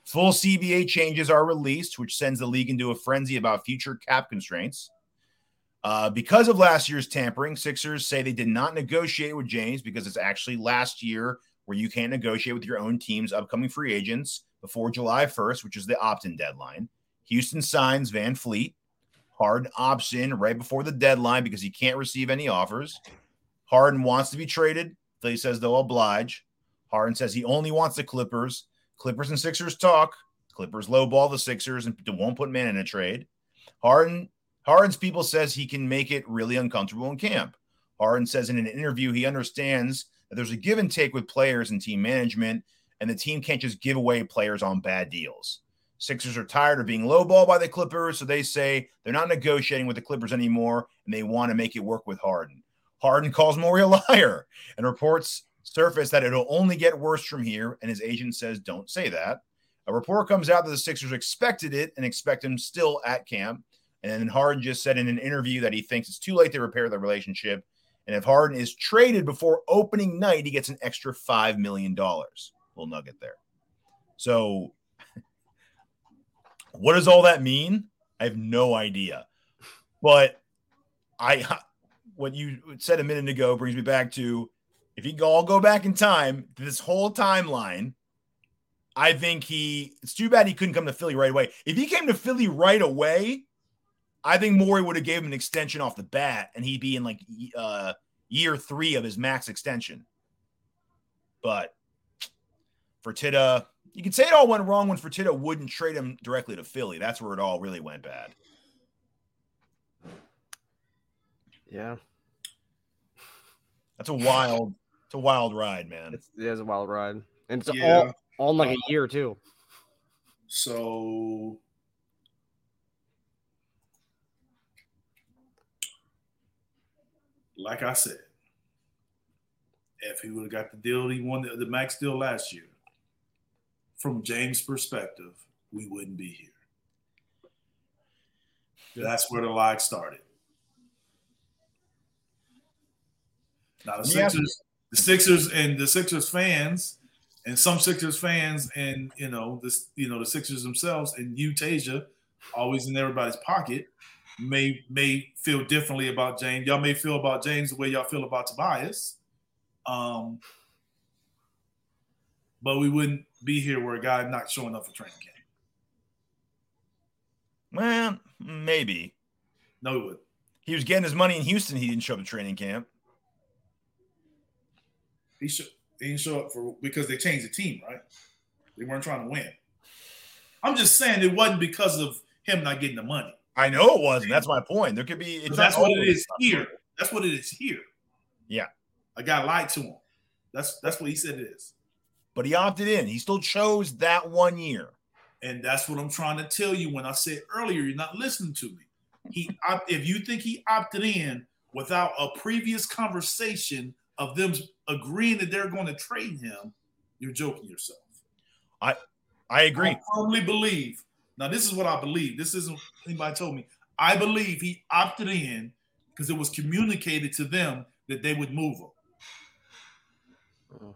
Full CBA changes are released, which sends the league into a frenzy about future cap constraints. Uh, because of last year's tampering, Sixers say they did not negotiate with James because it's actually last year where you can't negotiate with your own team's upcoming free agents before July 1st, which is the opt in deadline. Houston signs VanVleet. Harden opts in right before the deadline because he can't receive any offers. Harden wants to be traded. Philly says they'll oblige. Harden says he only wants the Clippers. Clippers and Sixers talk. Clippers lowball the Sixers and won't put Mann in a trade. Harden Harden's people says he can make it really uncomfortable in camp. Harden says in an interview he understands that there's a give and take with players and team management, and the team can't just give away players on bad deals. Sixers are tired of being lowballed by the Clippers, so they say they're not negotiating with the Clippers anymore, and they want to make it work with Harden. Harden calls Morey a liar and reports surface that it'll only get worse from here, and his agent says don't say that. A report comes out that the Sixers expected it and expect him still at camp. And then Harden just said in an interview that he thinks it's too late to repair the relationship. And if Harden is traded before opening night, he gets an extra $5 million. Little nugget there. So, what does all that mean? I have no idea. But I, what you said a minute ago brings me back to if you all go back in time, this whole timeline, I think he, it's too bad he couldn't come to Philly right away. If he came to Philly right away, I think Morey would have gave him an extension off the bat, and he'd be in like uh, year three of his max extension. But Fertitta, you can say it all went wrong when Fertitta wouldn't trade him directly to Philly. That's where it all really went bad. Yeah, that's a wild, it's a wild ride, man. It's, it is a wild ride, and it's Yeah. all all in like a year too. So like I said, if he would have got the deal he won the, the max deal last year, from James' perspective, we wouldn't be here. That's where the lie started. Now the Yeah. Sixers, the Sixers and the Sixers fans, and some Sixers fans, and you know this, you know the Sixers themselves, and you, Tasia, always in everybody's pocket, may may feel differently about James. Y'all may feel about James the way y'all feel about Tobias, um, but we wouldn't be here where a guy not showing up for training camp. Well, maybe. No, we wouldn't. He was getting his money in Houston. He didn't show up to training camp. He should. Didn't show up for because they changed the team, right? They weren't trying to win. I'm just saying it wasn't because of him not getting the money. I know it wasn't. That's my point. There could be. It's that's what it is here. That's what it is here. Yeah. A guy lied to him. That's that's what he said it is. But he opted in. He still chose that one year. And that's what I'm trying to tell you when I said earlier, you're not listening to me. He if you think he opted in without a previous conversation of them agreeing that they're going to trade him, you're joking yourself. I I agree. I firmly believe. Now, this is what I believe. This isn't anybody told me. I believe he opted in because it was communicated to them that they would move him. Uh-huh.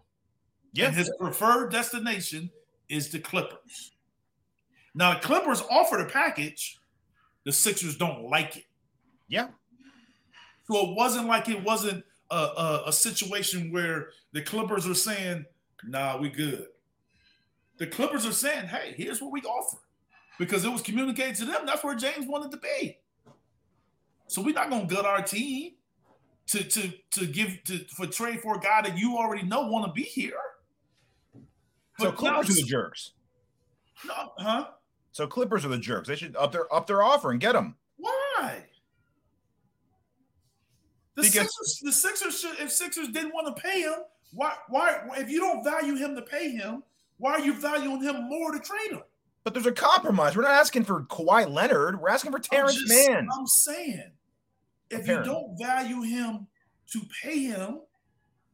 Yeah. And his preferred destination is the Clippers. Now, the Clippers offered a package. The Sixers don't like it. Yeah. So it wasn't like it wasn't a, a, a situation where the Clippers are saying, nah, we good. The Clippers are saying, hey, here's what we offer. Because it was communicated to them. That's where James wanted to be. So we're not gonna gut our team to to to give to for trade for a guy that you already know want to be here. So But now Clippers are the jerks. no, huh? So Clippers are the jerks. They should up their up their offer and get them. Why? The Because- Sixers, the Sixers should, if Sixers didn't want to pay him, why, why, if you don't value him to pay him, why are you valuing him more to trade him? But there's a compromise. We're not asking for Kawhi Leonard. We're asking for I'm Terance just- Mann. I'm saying, if Apparently. you don't value him to pay him,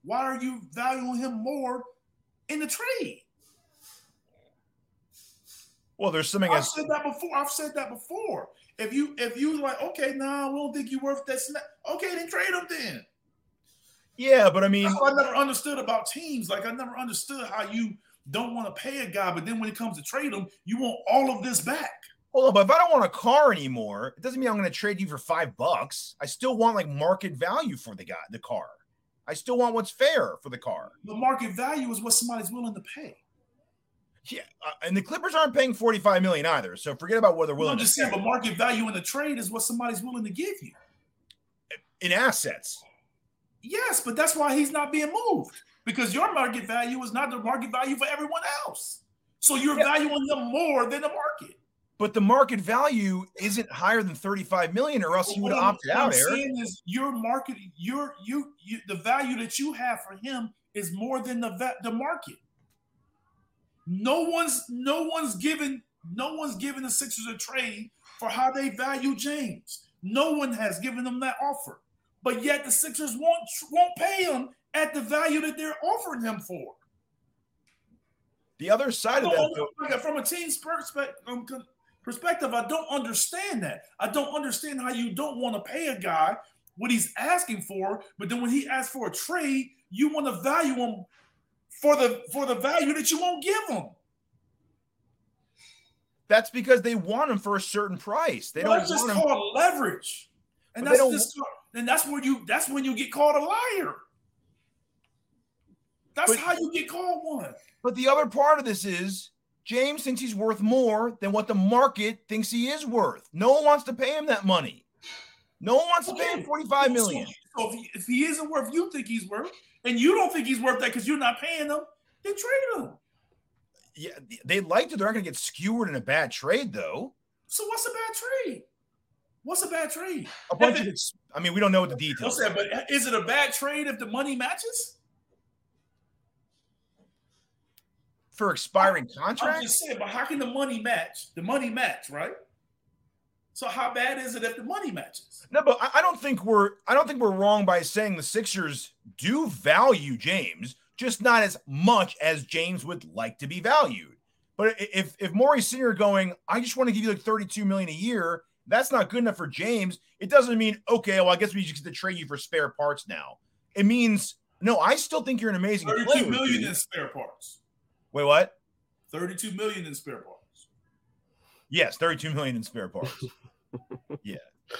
why are you valuing him more in the trade? Well, there's something I've as said that before. I've said that before. If you if you like, okay, nah, we don't think you're worth that. Snap. Okay, then trade him then. yeah, but I mean, I never understood about teams. Like I never understood how you don't want to pay a guy, but then when it comes to trade him, you want all of this back. Hold on, but if I don't want a car anymore, it doesn't mean I'm going to trade you for five bucks. I still want like market value for the guy, the car. I still want what's fair for the car. The market value is what somebody's willing to pay. Yeah, uh, and the Clippers aren't paying 45 million either. So forget about what they're willing. I'm just saying, but market value in the trade is what somebody's willing to give you. in assets. Yes, but that's why he's not being moved because your market value is not the market value for everyone else. So you're Yeah. valuing them more than the market. But the market value isn't higher than 35 million, or else you would What have I'm- opted what I'm out, Eric. saying is your market, your you, you the value that you have for him is more than the the market. No one's no one's given no one's given the Sixers a trade for how they value James. No one has given them that offer, but yet the Sixers won't won't pay him at the value that they're offering him for. The other side of that, No, though, like, from a team's perspective, um, perspective, I don't understand that. I don't understand how you don't want to pay a guy what he's asking for, but then when he asks for a trade, you want to value him for the for the value that you won't give them. that's because they want them for a certain price. They Well, don't that's just want called leverage, and But that's just and that's where you that's when you get called a liar. That's But- how you get called one. But the other part of this is James thinks he's worth more than what the market thinks he is worth. No one wants to pay him that money. No one wants to pay him Okay. 45 million. So, if, he, if he isn't worth you think he's worth, and you don't think he's worth that because you're not paying him, then trade him. Yeah, they like to. They're not going to get skewered in a bad trade, though. So what's a bad trade? What's a bad trade? A bunch of it- ex- I mean, we don't know what the details. saying, but is it a bad trade if the money matches? for expiring contracts? I'm just saying, but how can the money match? The money match, right? So how bad is it if the money matches? No, but I, I don't think we're I don't think we're wrong by saying the Sixers do value James, just not as much as James would like to be valued. But if if Morey's Senior going, I just want to give you like 32 million a year, that's not good enough for James. It doesn't mean okay, well, I guess we just get to trade you for spare parts now. It means no, I still think you're an amazing player. 32 million dude. in spare parts. Wait, what? 32 million in spare parts. Yes, 32 million in spare parts. yeah.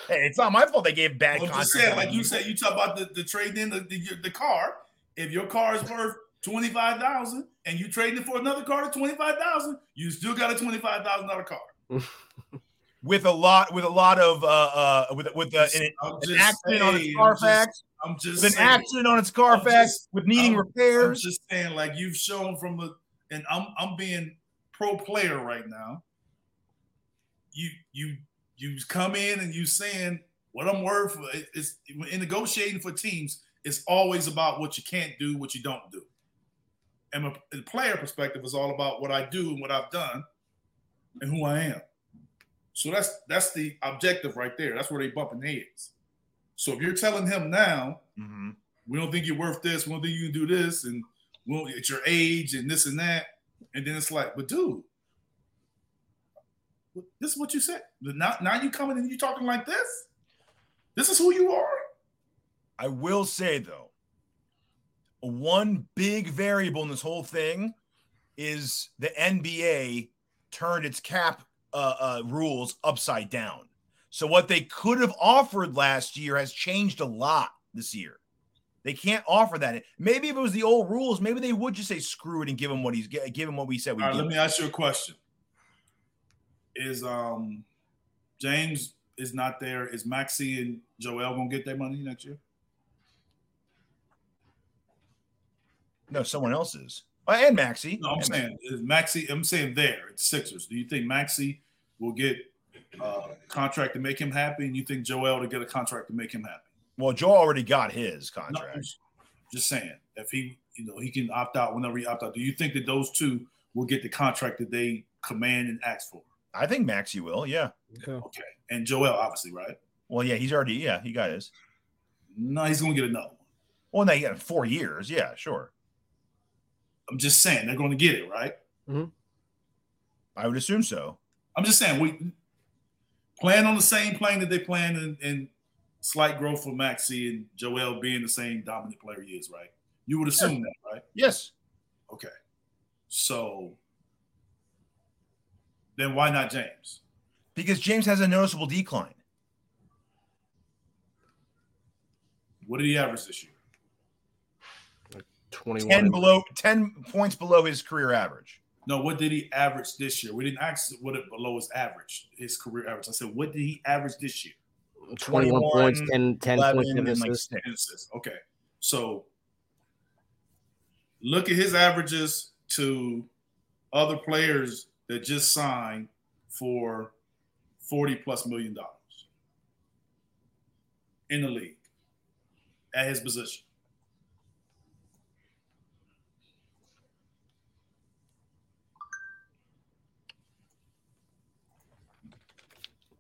Hey, it's not my fault they gave bad I'm contracts. just saying, like you said, you talk about the, the trade in the, the, the car. If your car is worth 25,000 and you trade it for another car to 25,000, you still got a $25,000 car. with a lot with a lot of uh uh with with uh, an, I'm an accident on its saying, I'm Carfax, just- I'm just with an saying. accident on its Carfax, just- with needing I'm- repairs. I'm just saying, like you've shown from the, and I'm I'm being pro player right now. You you you come in and you saying what I'm worth. it- It's in negotiating for teams. It's always about what you can't do, what you don't do. And a, the player perspective is all about what I do and what I've done, and who I am. So that's that's the objective right there. That's where they bumping heads. So if you're telling him now, Mhm. we don't think you're worth this. We don't think you can do this, and well, it's your age and this and that. And then it's like, but dude, this is what you said. Now, now you coming and you talking like this. This is who you are. I will say though, one big variable in this whole thing is the NBA turned its cap uh, uh, rules upside down. So what they could have offered last year has changed a lot this year. They can't offer that. Maybe if it was the old rules, maybe they would just say screw it and give him what he's give him what we said we All right, give. let me ask you a question. Is um James is not there? Is Maxey and Joel gonna get their money next year? No, someone else's. Oh, and Maxey. No, I'm And saying is Maxey. I'm saying there. It's Sixers. Do you think Maxey will get uh, a contract to make him happy, and you think Joel to get a contract to make him happy? Well, Joe already got his contract. I'm just saying, if he, you know, he can opt out whenever he opt out. Do you think that those two will get the contract that they command and ask for? I think Maxey will. Yeah. Okay, and Joel, obviously, right? Well, yeah, he's already. Yeah, he got his. No, he's gonna get another one. Well, now he got four years. Yeah, sure. I'm just saying they're going to get it, right? Mm-hmm. I would assume so. I'm just saying we plan on the same plane that they plan, and, in slight growth for Maxey and Joel being the same dominant player he is, right? You would assume that, right? Yes. Okay. So then why not James? Because James has a noticeable decline. What did he average this year? 21. 10 below 10 points below his career average. No, what did he average this year? We didn't ask what it below his average, his career average. I said, what did he average this year? 21 points, 10, 10 points and assists. six. And assists. Okay. So look at his averages to other players that just signed for 40 plus million dollars in the league at his position.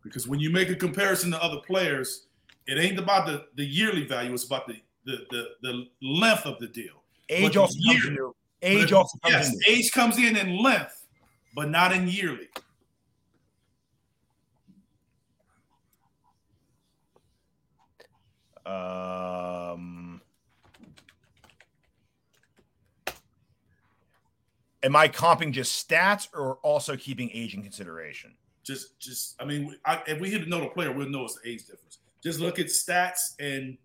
Because when you make a comparison to other players, it ain't about the, the yearly value, it's about the, the, the, the length of the deal. Age But also year- comes But age also comes yes, into age comes in in length, but not in yearly. Um, am I comping just stats or also keeping age in consideration? Just, just I mean, I, if we hit the player, we'll know it's the age difference. Just look at stats and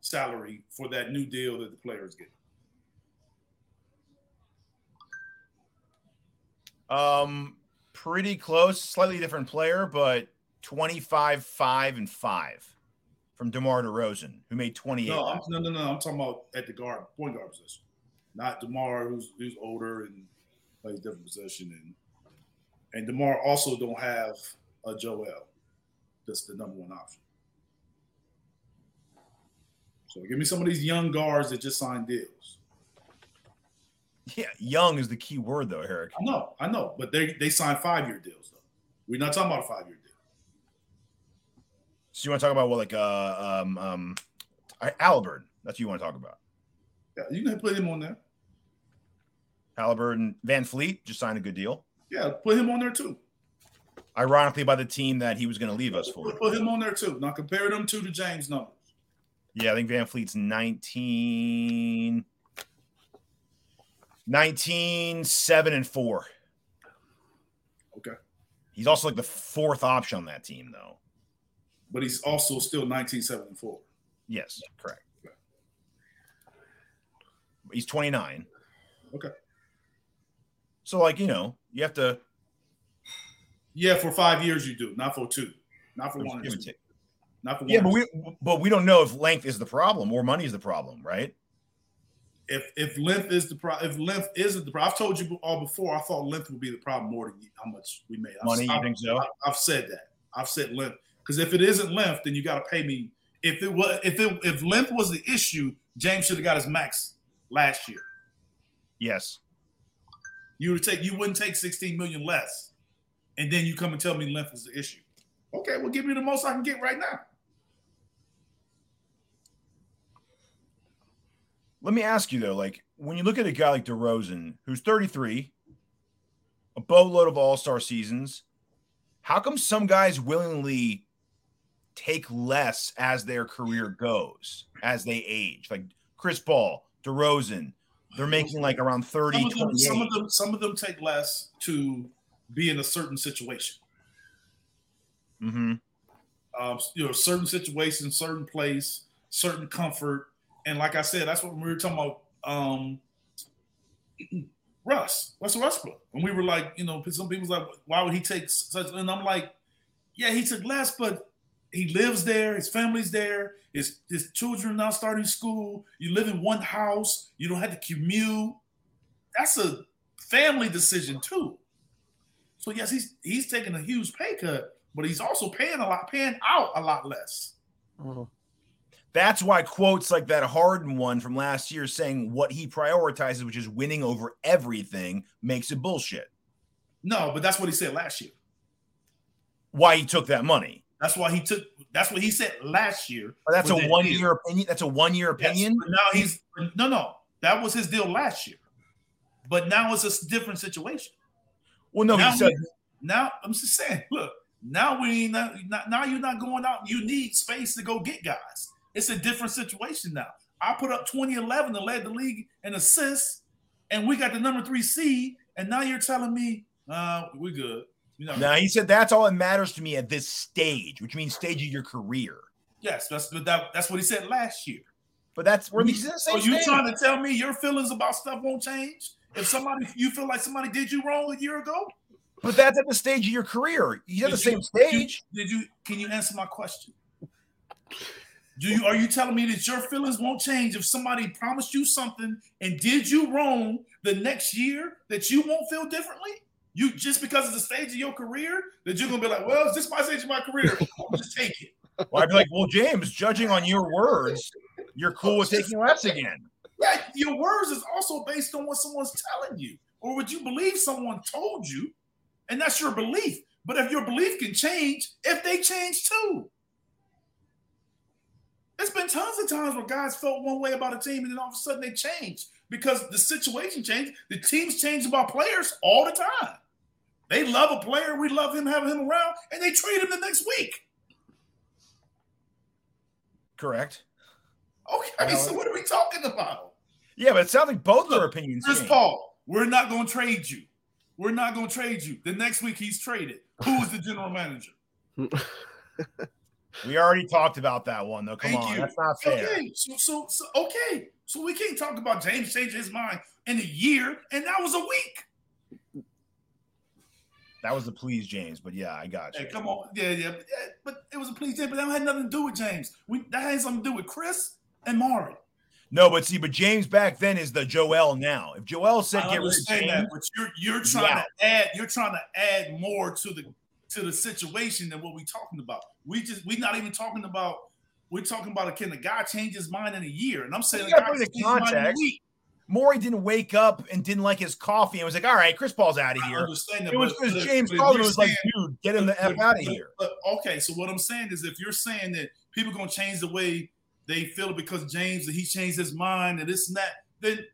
salary for that new deal that the player is Um, pretty close, slightly different player, but 25, 5, and 5 from DeMar DeRozan, who made 28. No, I'm, no, no, no. I'm talking about at the guard, point guard position, not Demar, who's who's older and plays different position, and and Demar also don't have a Joel. That's the number one option. So give me some of these young guards that just signed deals. Yeah, young is the key word, though, Eric. I know, I know, but they they signed five year deals though. We're not talking about a five year deal. So you want to talk about what, like, uh, um, um, Halliburton? That's what you want to talk about. Yeah, you can put him on there. Halliburton, VanVleet just signed a good deal. Yeah, put him on there too. Ironically, by the team that he was going to leave us for. Put him on there too. Now compare them to the James numbers. Yeah, I think VanVleet's 19, 19, 7, and 4. Okay. He's also like the fourth option on that team, though. But he's also still 19, 7, and 4. Yes, correct. He's 29. Okay. So, like, you know, you have to Yeah, for five years you do, not for two, not for one. or give and two. take. Not for one. Yeah, but we but we don't know if length is the problem or money is the problem, right? If if length is the problem, if length isn't the problem, I've told you all before. I thought length would be the problem more than how much we made. I've- Money, you think so? I've, I've said that. I've said length because if it isn't length, then you got to pay me. If it was, if it if length was the issue, James should have got his max last year. Yes. You would take you wouldn't take 16 million less, and then you come and tell me length is the issue. Okay, well, give me the most I can get right now. Let me ask you though, like when you look at a guy like DeRozan, who's 33, a boatload of all-star seasons, how come some guys willingly take less as their career goes, as they age? Like Chris Paul, DeRozan, they're making like around 30, Some of, them, 28. some of them, some of them take less to be in a certain situation. Mm-hmm. um, you know, certain situation, certain place, certain comfort. And like I said, that's what we were talking about. Um, Russ, Russell Westbrook. And we were like, you know, some people's like, why would he take such? And I'm like, yeah, he took less, but he lives there. His family's there. His his children are now starting school. You live in one house. You don't have to commute. That's a family decision too. So yes, he's he's taking a huge pay cut, but he's also paying a lot, paying out a lot less. Mhm. That's why quotes like that Harden one from last year saying what he prioritizes, which is winning over everything, makes it bullshit. No, but that's what he said last year. Why he took that money. That's why he took. That's what he said last year. But that's a that one deal. year opinion. That's a one year Yes, opinion. but now he's no, no. That was his deal last year, but now it's a different situation. Well, no, now, he said we- now I'm just saying. Look, now we not- now you're not going out. You need space to go get guys. It's a different situation now. I put up 2011 and led the league in assists, and we got the number three seed. And now you're telling me uh, we good. You Now he said that's all that matters to me at this stage, which means stage of your career. yes, that's but that, that's what he said last year. But that's we're the So same you stage. trying to tell me your feelings about stuff won't change? If somebody you feel like somebody did you wrong a year ago, But that's at the stage of your career. He's at the Did same you- stage. Did you can you answer my question? Do you are you telling me that your feelings won't change if somebody promised you something and did you wrong the next year that you won't feel differently? You just because of the stage of your career that you're gonna be like, well, is this my stage of my career? I'll just take it. Well, I'd be like, well, James, judging on your words, you're cool with taking less again. Yeah, your words is also based on what someone's telling you, or would you believe someone told you, and that's your belief. But if your belief can change, if they change too. There's been tons of times where guys felt one way about a team and then all of a sudden they change because the situation changed. The teams change about players all the time. They love a player, we love him, having him around, and they trade him the next week. Correct. Okay, so what are we talking about? Yeah, but it sounds like both their Look, opinions. Chris. Paul, we're not going to trade you. We're not going to trade you. The next week he's traded. Who is the general manager? We already talked about that one, though. Come Thank on, you. that's not fair. Okay, so, so so okay, so we can't talk about James changing his mind in a year, and that was a week. That was a please, James. But yeah, I got you. Hey, come on, yeah, yeah, but, yeah, but it was a please, James, but that had nothing to do with James. We that had something to do with Chris and Morey. No, but see, but James back then is the Joel now. If Joel said I get rid of James, that, but you're you're trying Yeah. to add you're trying to add more to the to the situation than what we're talking about. We just we're not even talking about. We're talking about can a guy change his mind in a year? And I'm saying You a gotta guy put it can in change his mind in a context. Morey didn't wake up and didn't like his coffee and was like, "All right, Chris Paul's out of here." that. It was but- because but James but if called him you're and was like, "Dude, get him the f out of here." But okay, so what I'm saying is, if you're saying that people gonna change the way they feel because James that he changed his mind and this and that, then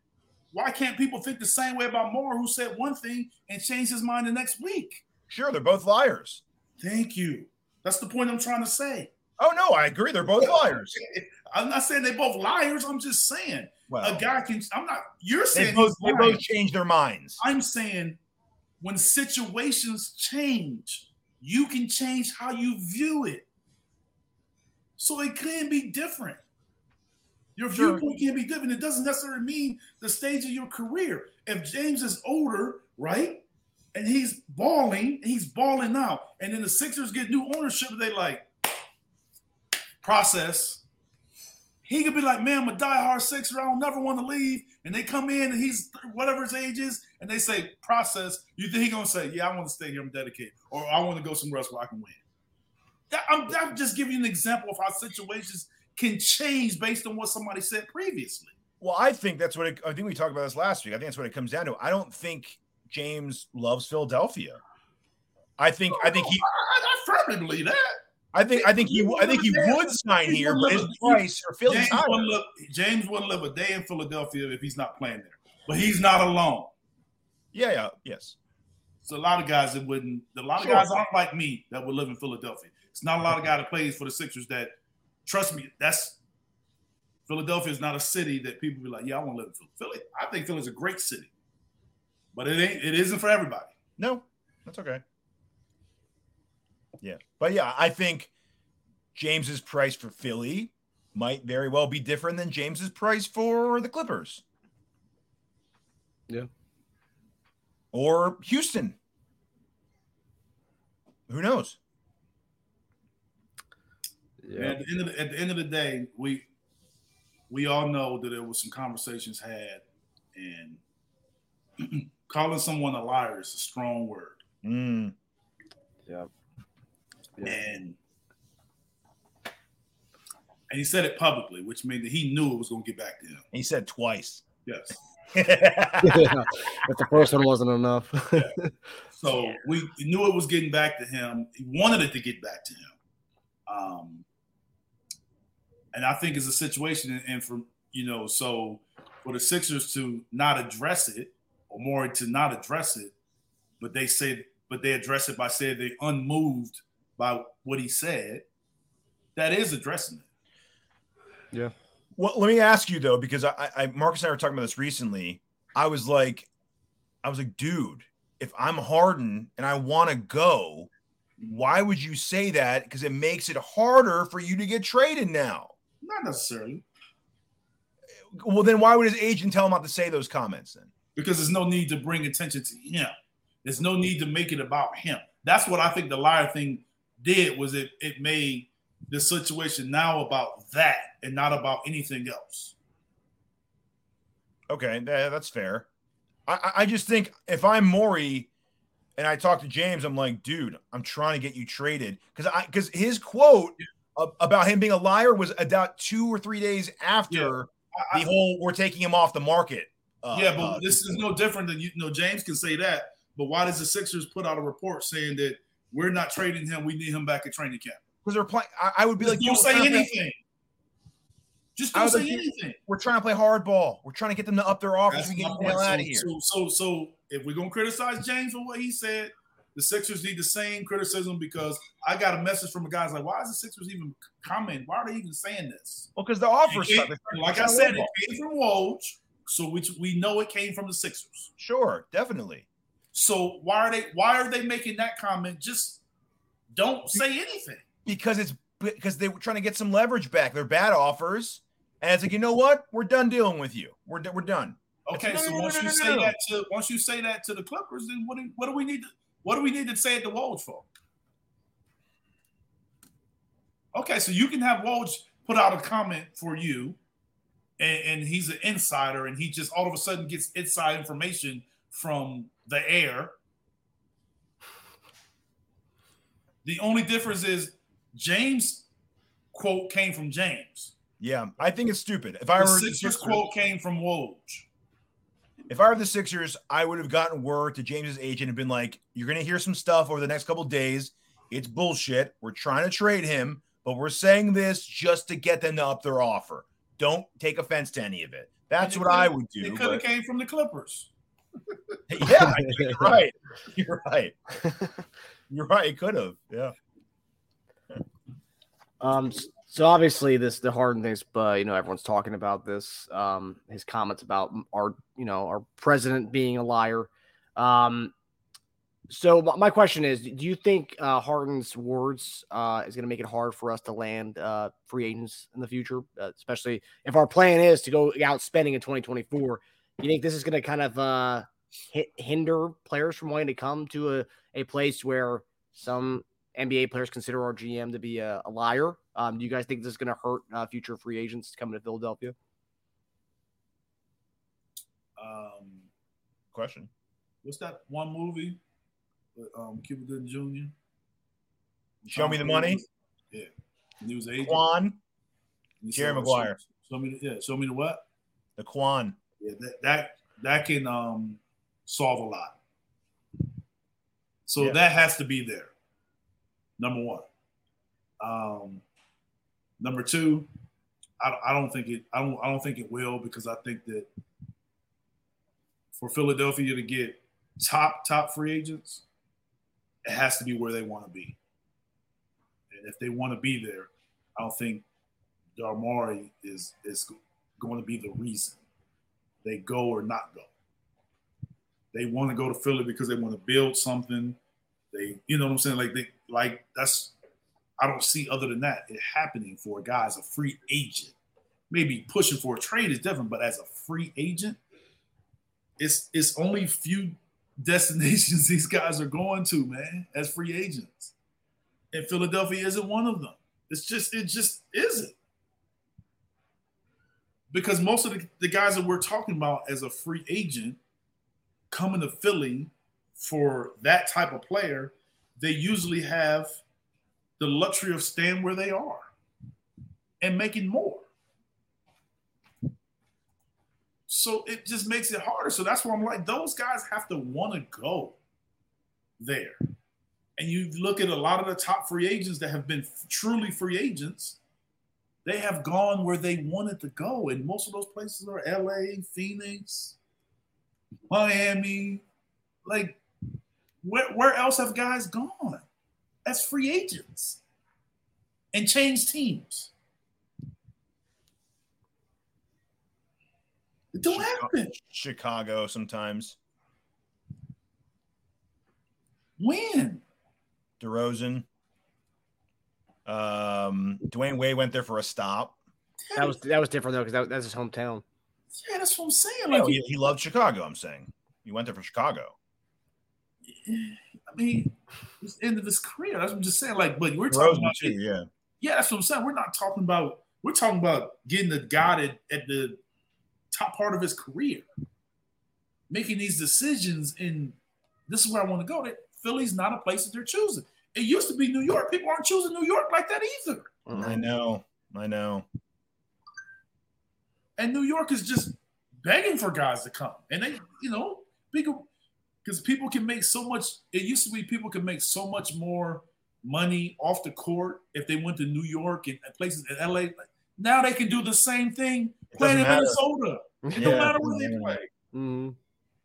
why can't people think the same way about Morey, who said one thing and changed his mind the next week? Sure, they're both liars. Thank you. That's the point I'm trying to say. Oh no, I agree. They're both liars. I'm not saying they're both liars. I'm just saying Well, a guy can. I'm not. You're they saying both he's they both changed their minds. I'm saying when situations change, you can change how you view it. So it can be different. Your Sure. viewpoint can be different. It doesn't necessarily mean the stage of your career. If James is older, right, and he's balling, he's balling now, and then the Sixers get new ownership, they like process. He could be like, man, I'm a diehard Sixer. I don't never want to leave. And they come in and he's whatever his age is, and they say process. You think he gonna say, yeah, I want to stay here. I'm dedicated, or I want to go somewhere else where I can win. That, I'm, I'm just giving you an example of how situations can change based on what somebody said previously. Well, I think that's what it, I think we talked about this last week. I think that's what it comes down to. I don't think James loves Philadelphia. I think I think he I, I firmly believe that. I think I think he I think he would sign here, but his price for Philly's James wouldn't, live, James wouldn't live a day in Philadelphia if he's not playing there. But he's not alone. Yeah, yeah, yes. It's a lot of guys that wouldn't. A lot of Sure. guys aren't like me that would live in Philadelphia. It's not a lot of guy that plays for the Sixers that. Trust me, that's Philadelphia is not a city that people be like, yeah, I want to live in Philly. Philly. I think Philly's a great city, but it ain't. It isn't for everybody. No, that's okay. Yeah, but yeah, I think James's price for Philly might very well be different than James's price for the Clippers. Yeah. Or Houston. Who knows? And At the end of the, at the end of the day, we we all know that there was some conversations had, and calling someone a liar is a strong word. Mm, Yeah. And and he said it publicly, which meant that he knew it was going to get back to him. he said twice. Yes. if the first one wasn't enough. So we knew it was getting back to him. He wanted it to get back to him. Um, and I think it's a situation, and- and for you know, so for the Sixers to not address it, or Morey to not address it, but they said, but they address it by saying they unmoved by what he said. That is addressing it. yeah. Well, let me ask you though, because I, I Marcus and I were talking about this recently. I was like, I was like, dude, if I'm Harden and I want to go, why would you say that? Because it makes it harder for you to get traded now. Not necessarily. Well, then why would his agent tell him not to say those comments then? Because there's no need to bring attention to him. There's no need to make it about him. That's what I think the liar thing did was it it made the situation now about that and not about anything else. Okay, that's fair. I, I just think if I'm Morey and I talk to James, I'm like, dude, I'm trying to get you traded because I because his quote about him being a liar was about two or three days after yeah. the whole we're taking him off the market. Uh, yeah, but uh, this is no different than you, you know. James can say that, but why does the Sixers put out a report saying that we're not trading him? We need him back at training camp because they're playing. I, I, would be Just like, don't say anything. Just don't say anything. We're trying to play hardball. We're trying to get them to up their offers. We get the hell out of here. So, so, so if we're gonna criticize James for what he said, the Sixers need the same criticism because I got a message from a guy's like, why is the Sixers even commenting? Why are they even saying this? Well, because the offers, like I said, it came from Woj, so we we know it came from the Sixers. Sure, definitely. So why are they why are they making that comment? Just don't say anything. Because it's because they were trying to get some leverage back. They're bad offers. And it's like, you know what? We're done dealing with you. We're, we're done. Okay, so once you say that to once you say that to the Clippers, then what do, what do we need to what do we need to say it to Woj for? Okay, so you can have Woj put out a comment for you, and, and he's an insider, and he just all of a sudden gets inside information from the air. The only difference is James quote came from James. Yeah, I think it's stupid. If I the were Sixers, Sixers quote came from Woj. If I were the Sixers, I would have gotten word to James's agent and been like, "You're going to hear some stuff over the next couple days. It's bullshit. We're trying to trade him, but we're saying this just to get them to up their offer. Don't take offense to any of it. That's what I would do. It could have came from the Clippers. yeah, you're right. You're right. You're right. It could have. Yeah. Um, so obviously this the Harden things, but you know everyone's talking about this. Um, his comments about our you know our president being a liar. Um, so my question is, do you think uh, Harden's words uh, is going to make it hard for us to land uh, free agents in the future, uh, especially if our plan is to go out spending in 2024? You think this is going to kind of uh, hinder players from wanting to come to a, a place where some NBA players consider our GM to be a, a liar. Um, do you guys think this is going to hurt uh, future free agents coming to Philadelphia? Um, question. What's that one movie with um, Cuba Gooding Jr.? Show me the money. Yeah, news agent. Quan. Jerry Maguire. Show, show me, the, yeah. Show me the what? The Quan. Yeah, that that that can um solve a lot. So yeah. that has to be there. Number one. Um, number two, I, I don't think it. I don't. I don't think it will because I think that for Philadelphia to get top top free agents, it has to be where they want to be. And if they want to be there, I don't think Daryl Morey is is going to be the reason they go or not go. They want to go to Philly because they want to build something. They, you know what I'm saying? Like they like that's I don't see other than that it happening for a guy as a free agent. Maybe pushing for a trade is different, but as a free agent, it's it's only few destinations these guys are going to, man, as free agents. And Philadelphia isn't one of them. It's just it just isn't. Because most of the, the guys that we're talking about as a free agent coming to Philly for that type of player they usually have the luxury of staying where they are and making more. So it just makes it harder. So that's why I'm like, those guys have to want to go there. And you look at a lot of the top free agents that have been truly free agents, they have gone where they wanted to go. And most of those places are LA, Phoenix, Miami. Like where, where else have guys gone as free agents and changed teams? Don't Chicago, happen. Chicago sometimes. When? DeRozan. Um, Dwyane Wade went there for a stop. That was that was different though because that, that's his hometown. Yeah, that's what I'm saying. No, he, he loved Chicago. I'm saying he went there for Chicago. I mean, it's the end of his career. That's what I'm just saying. Like, but we're talking DeRozan about too. Yeah. Yeah, that's what I'm saying. We're not talking about. We're talking about getting the guy at, at the top part of his career, making these decisions. And this is where I want to go. That Philly's not a place that they're choosing. It used to be New York. People aren't choosing New York like that either. I know. I know. And New York is just begging for guys to come. And they, you know, people because people can make so much. It used to be people could make so much more money off the court if they went to New York and places in LA. Now they can do the same thing playing in matter. Minnesota. It Yeah, don't matter where they play. matter. Mhm.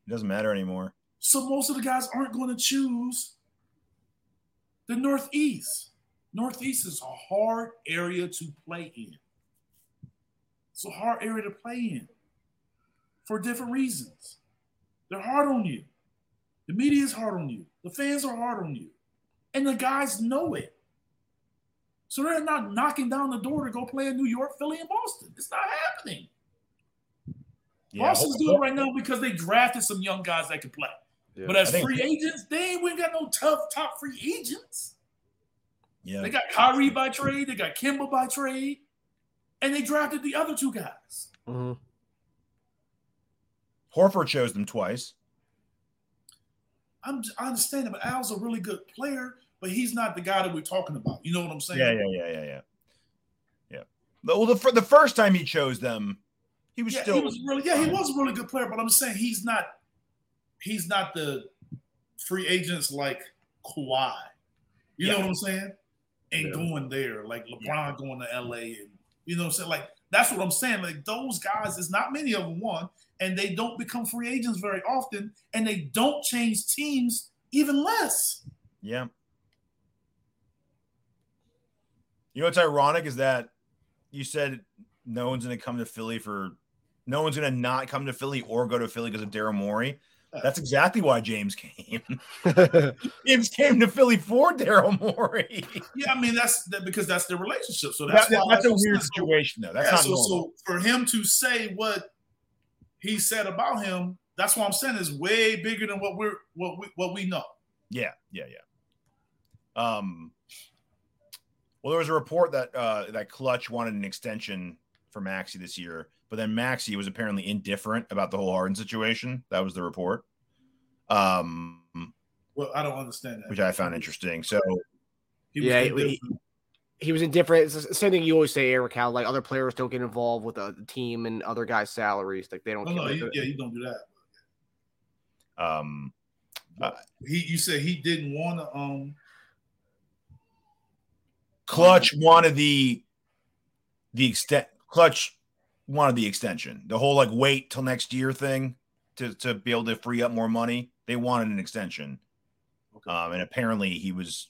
It doesn't matter anymore. So most of the guys aren't going to choose the Northeast. Northeast is a hard area to play in. It's a hard area to play in for different reasons. They're hard on you. The media is hard on you. The fans are hard on you. And the guys know it. So they're not knocking down the door to go play in New York, Philly, and Boston. It's not happening. Yeah. Boston's doing it right now because they drafted some young guys that can play. Yeah. But as think- free agents, they ain't got no tough top free agents. Yeah. They got Kyrie by trade, they got Kemba by trade, and they drafted the other two guys. Mhm. Horford chose them twice. I'm I understand it, but Al's a really good player, but he's not the guy that we're talking about. You know what I'm saying? Yeah, yeah, yeah, yeah, yeah. Yeah. Well, the, the first time he chose them, he was Yeah, still he was really yeah, he was a really good player, but I'm saying he's not he's not the free agents like Kawhi. You know what I'm saying? And Yeah. going there, like LeBron going to LA and you know what I'm saying? Like that's what I'm saying. Like those guys, there's not many of them one, and they don't become free agents very often, and they don't change teams even less. Yeah. You know what's ironic is that you said no one's going to come to Philly for no one's going to not come to Philly or go to Philly because of Daryl Morey. That's exactly why James came. James came to Philly for Daryl Morey. Yeah, I mean that's that because that's their relationship. So that's that- why that's a weird. Situation, though. That's yeah, not so, normal. so for him to say what he said about him, that's what I'm saying is way bigger than what we're what we what we know. Yeah, yeah, yeah. Um, well, there was a report that uh, that Klutch wanted an extension for Maxey this year, but then Maxey was apparently indifferent about the whole Harden situation. That was the report, um, Well, I don't understand that. which I found interesting. So He was Yeah, indifferent. he- he was indifferent. It's the same thing you always say, Eric. How like other players don't get involved with the team and other guys' salaries. Like they don't. no, no, care. he, yeah, he don't do that. um, He, you said he didn't want to. Um, Klutch wanted the the extent. Klutch wanted the extension. The whole like wait till next year thing to to be able to free up more money. They wanted an extension. okay. Um, and apparently he was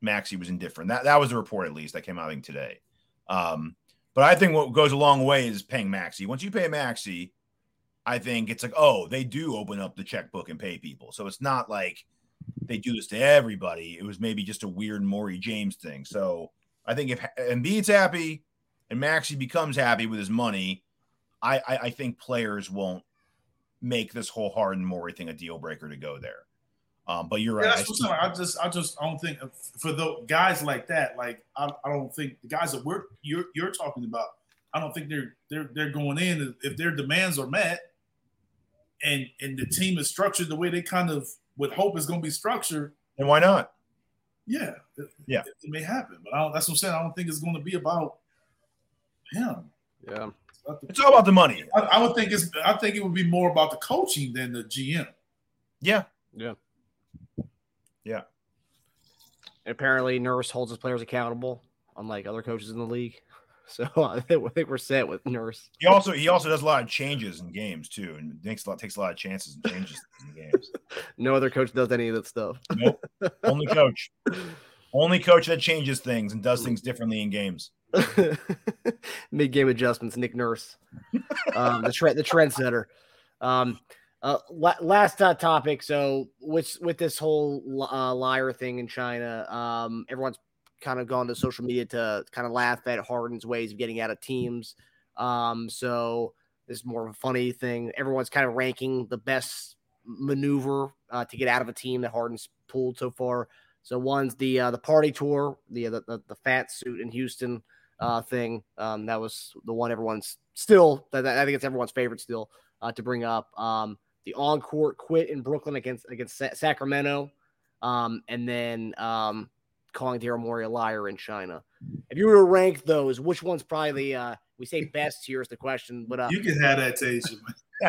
Maxey was indifferent. That that was the report at least that came out I think today. Um, but I think what goes a long way is paying Maxey. Once you pay Maxey, I think it's like, oh, they do open up the checkbook and pay people. So it's not like they do this to everybody. It was maybe just a weird Morey James thing. So I think if Embiid's happy and Maxey becomes happy with his money, I I, I think players won't make this whole Harden Morey thing a deal breaker to go there. Um, but you're Yeah, right. I'm. I just, I just, I don't think for the guys like that, like I, I don't think the guys that we're you're you're talking about, I don't think they're they're they're going in if their demands are met, and and the team is structured the way they kind of would hope is going to be structured. and why not? Yeah, it, Yeah. it, it may happen, but I don't, that's what I'm saying. I don't think it's going to be about him. Yeah. It's all about the money. I, I would think it's, I think it would be more about the coaching than the GM. Yeah, yeah, yeah. And apparently, Nurse holds his players accountable, unlike other coaches in the league. So I think we're set with Nurse. He also he also does a lot of changes in games too, and makes a lot takes a lot of chances and changes in games. No other coach does any of that stuff. Nope. Only coach. Only coach that changes things and does things differently in games. Mid game adjustments, Nick Nurse, um, the trend, the trendsetter. Um, Uh, la- last uh, topic. So, with with this whole uh, liar thing in China, um, everyone's kind of gone to social media to kind of laugh at Harden's ways of getting out of teams. Um, so this is more of a funny thing. Everyone's kind of ranking the best maneuver uh, to get out of a team that Harden's pulled so far. So one's the uh, the party tour, the the, the, fat suit in Houston uh, thing. Um, that was the one everyone's still. I think it's everyone's favorite still uh, to bring up. Um, the on court quit in Brooklyn against against Sa- Sacramento, um, and then um, calling Daryl Morey a liar in China. If you were to rank those, which one's probably the uh, we say best here is the question, but uh, You can have that taste.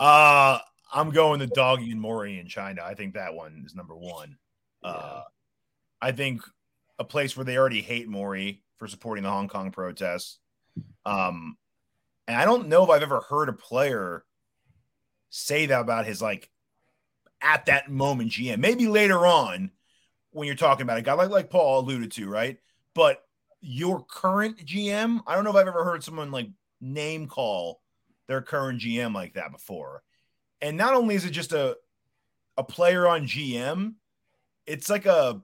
uh, I'm going the doggy and Morey in China. I think that one is number one. Uh, I think a place where they already hate Morey for supporting the Hong Kong protests. Um, and I don't know if I've ever heard a player say that about his like at that moment GM. Maybe later on when you're talking about a guy like like Paul alluded to, right? But your current GM, I don't know if I've ever heard someone like name call their current GM like that before. And not only is it just a a player on GM, it's like a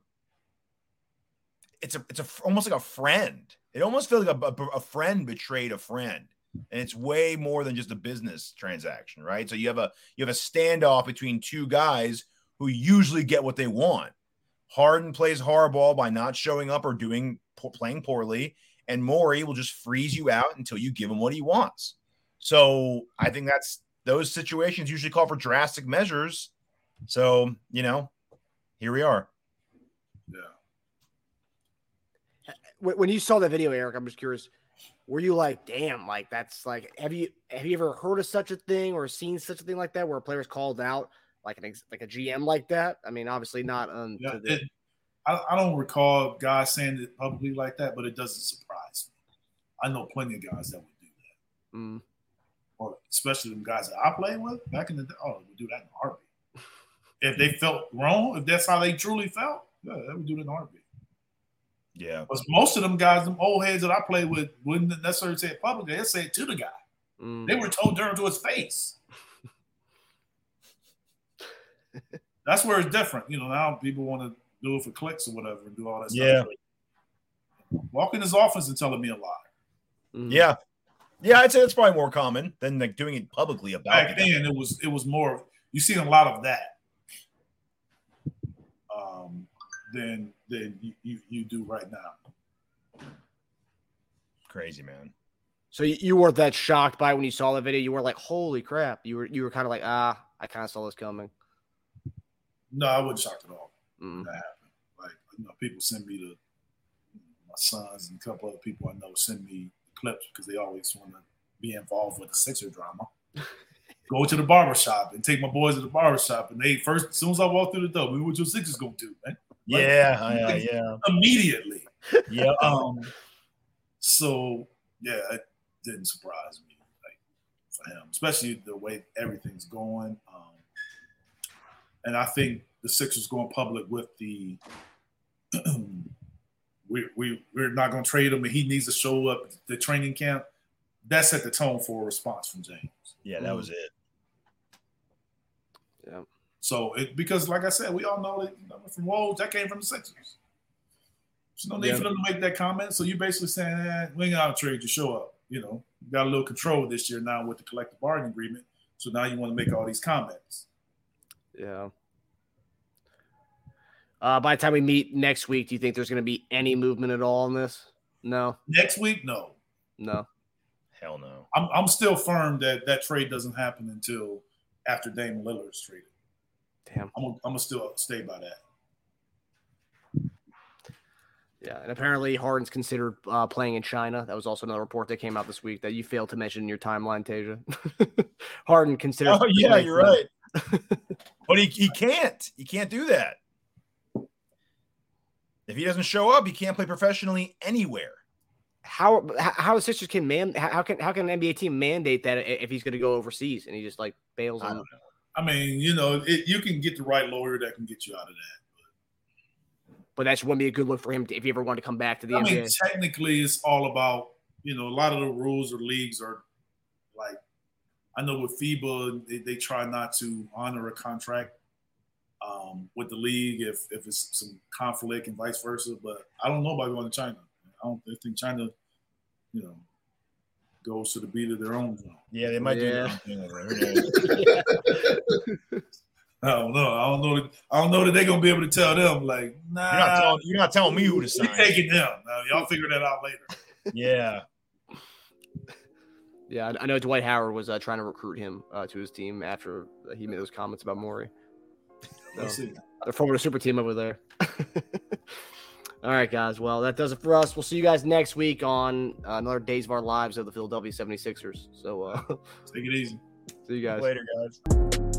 it's a it's a almost like a friend. It almost feels like a, a, a friend betrayed a friend, and it's way more than just a business transaction, right? So you have a you have a standoff between two guys who usually get what they want. Harden plays hardball by not showing up or doing playing poorly, and Morey will just freeze you out until you give him what he wants. So I think that's those situations usually call for drastic measures. So you know, here we are. Yeah. When you saw that video, Eric, I'm just curious. Were you like, damn, like that's like, have you have you ever heard of such a thing or seen such a thing like that where a player's called out like an ex, like a GM like that? I mean, obviously not. Um, Yeah, the, it, I, I don't recall guys saying it publicly like that, but it doesn't surprise me. I know plenty of guys that would do that, mm, or especially them guys that I played with back in the day. Oh, would do that in a heartbeat. if they felt wrong, if that's how they truly felt, yeah, they would do it in a heartbeat. Yeah. But most of them guys, them old heads that I played with, wouldn't necessarily say it publicly. They'd say it to the guy. mm. They were told during to his face. That's where it's different. You know, now people want to do it for clicks or whatever and do all that Yeah. stuff. Walk in his office and telling me a lie. Mm. Yeah. Yeah, I'd say that's probably more common than like doing it publicly about Back it. then, it was it was more. You see a lot of that um, than than you, you, you do right now. Crazy, man. So you, you weren't that shocked by when you saw the video. You were like, holy crap. You were you were kind of like, ah, I kind of saw this coming. No, I wasn't shocked at all. Mm. that happened. Like you know, people send me the my sons and a couple other people I know send me clips because they always want to be involved with the Sixer drama. Go to the barber shop and take my boys to the barber shop, and they first as soon as I walk through the door, man, what your Sixers gonna do, man? Like, Yeah, yeah, yeah. Immediately. Yeah. Um. So yeah, it didn't surprise me, like for him, especially the way everything's going. Um, and I think the Sixers going public with the we we we're not going to trade him, and he needs to show up at the training camp. That set the tone for a response from James. Yeah, that was it. Yeah. So it because, like I said, we all know that you know, from Woj that came from the Sixers. There's no need Yeah. for them to make that comment. So you're basically saying, eh, we ain't got to trade you, show up. You know, you got a little control this year now with the collective bargaining agreement. So now you want to make all these comments. Yeah. Uh, by the time we meet next week, do you think there's going to be any movement at all in this? No, Next week, no. no. Hell no. I'm, I'm still firm that that trade doesn't happen until after Dame Lillard's traded. Damn. I'm gonna, I'm gonna still stay by that. Yeah, and apparently Harden's considered uh, playing in China. That was also another report that came out this week that you failed to mention in your timeline, Tasia. Harden considered. Oh yeah, you're right. but he, he can't. He can't do that. If he doesn't show up, he can't play professionally anywhere. How how how the Sixers can man how how can how can an NBA team mandate that if he's going to go overseas and he just like bails I on? I mean, you know, it, you can get the right lawyer that can get you out of that. But that wouldn't be a good look for him to, if he ever wanted to come back to the I NBA. mean, technically, it's all about you know a lot of the rules or leagues are like I know with FIBA, they, they try not to honor a contract um, with the league if if it's some conflict and vice versa. But I don't know about going to China. I don't I think China, you know, goes to the beat of their own drum. Yeah, they might Yeah. do that. I don't know. I don't know. That, I don't know that they're gonna be able to tell them like, nah, You're not telling you're not telling me who to we sign. taking them. Now, y'all figure that out later. Yeah. Yeah, I- I know Dwight Howard was uh, trying to recruit him uh, to his team after he made those comments about Morey. Let's. They're forming a super team over there. All right, guys. Well, that does it for us. We'll see you guys next week on uh, another Days of Our Lives of the Philadelphia 76ers. So, uh, Take it easy. see you guys. Later, guys.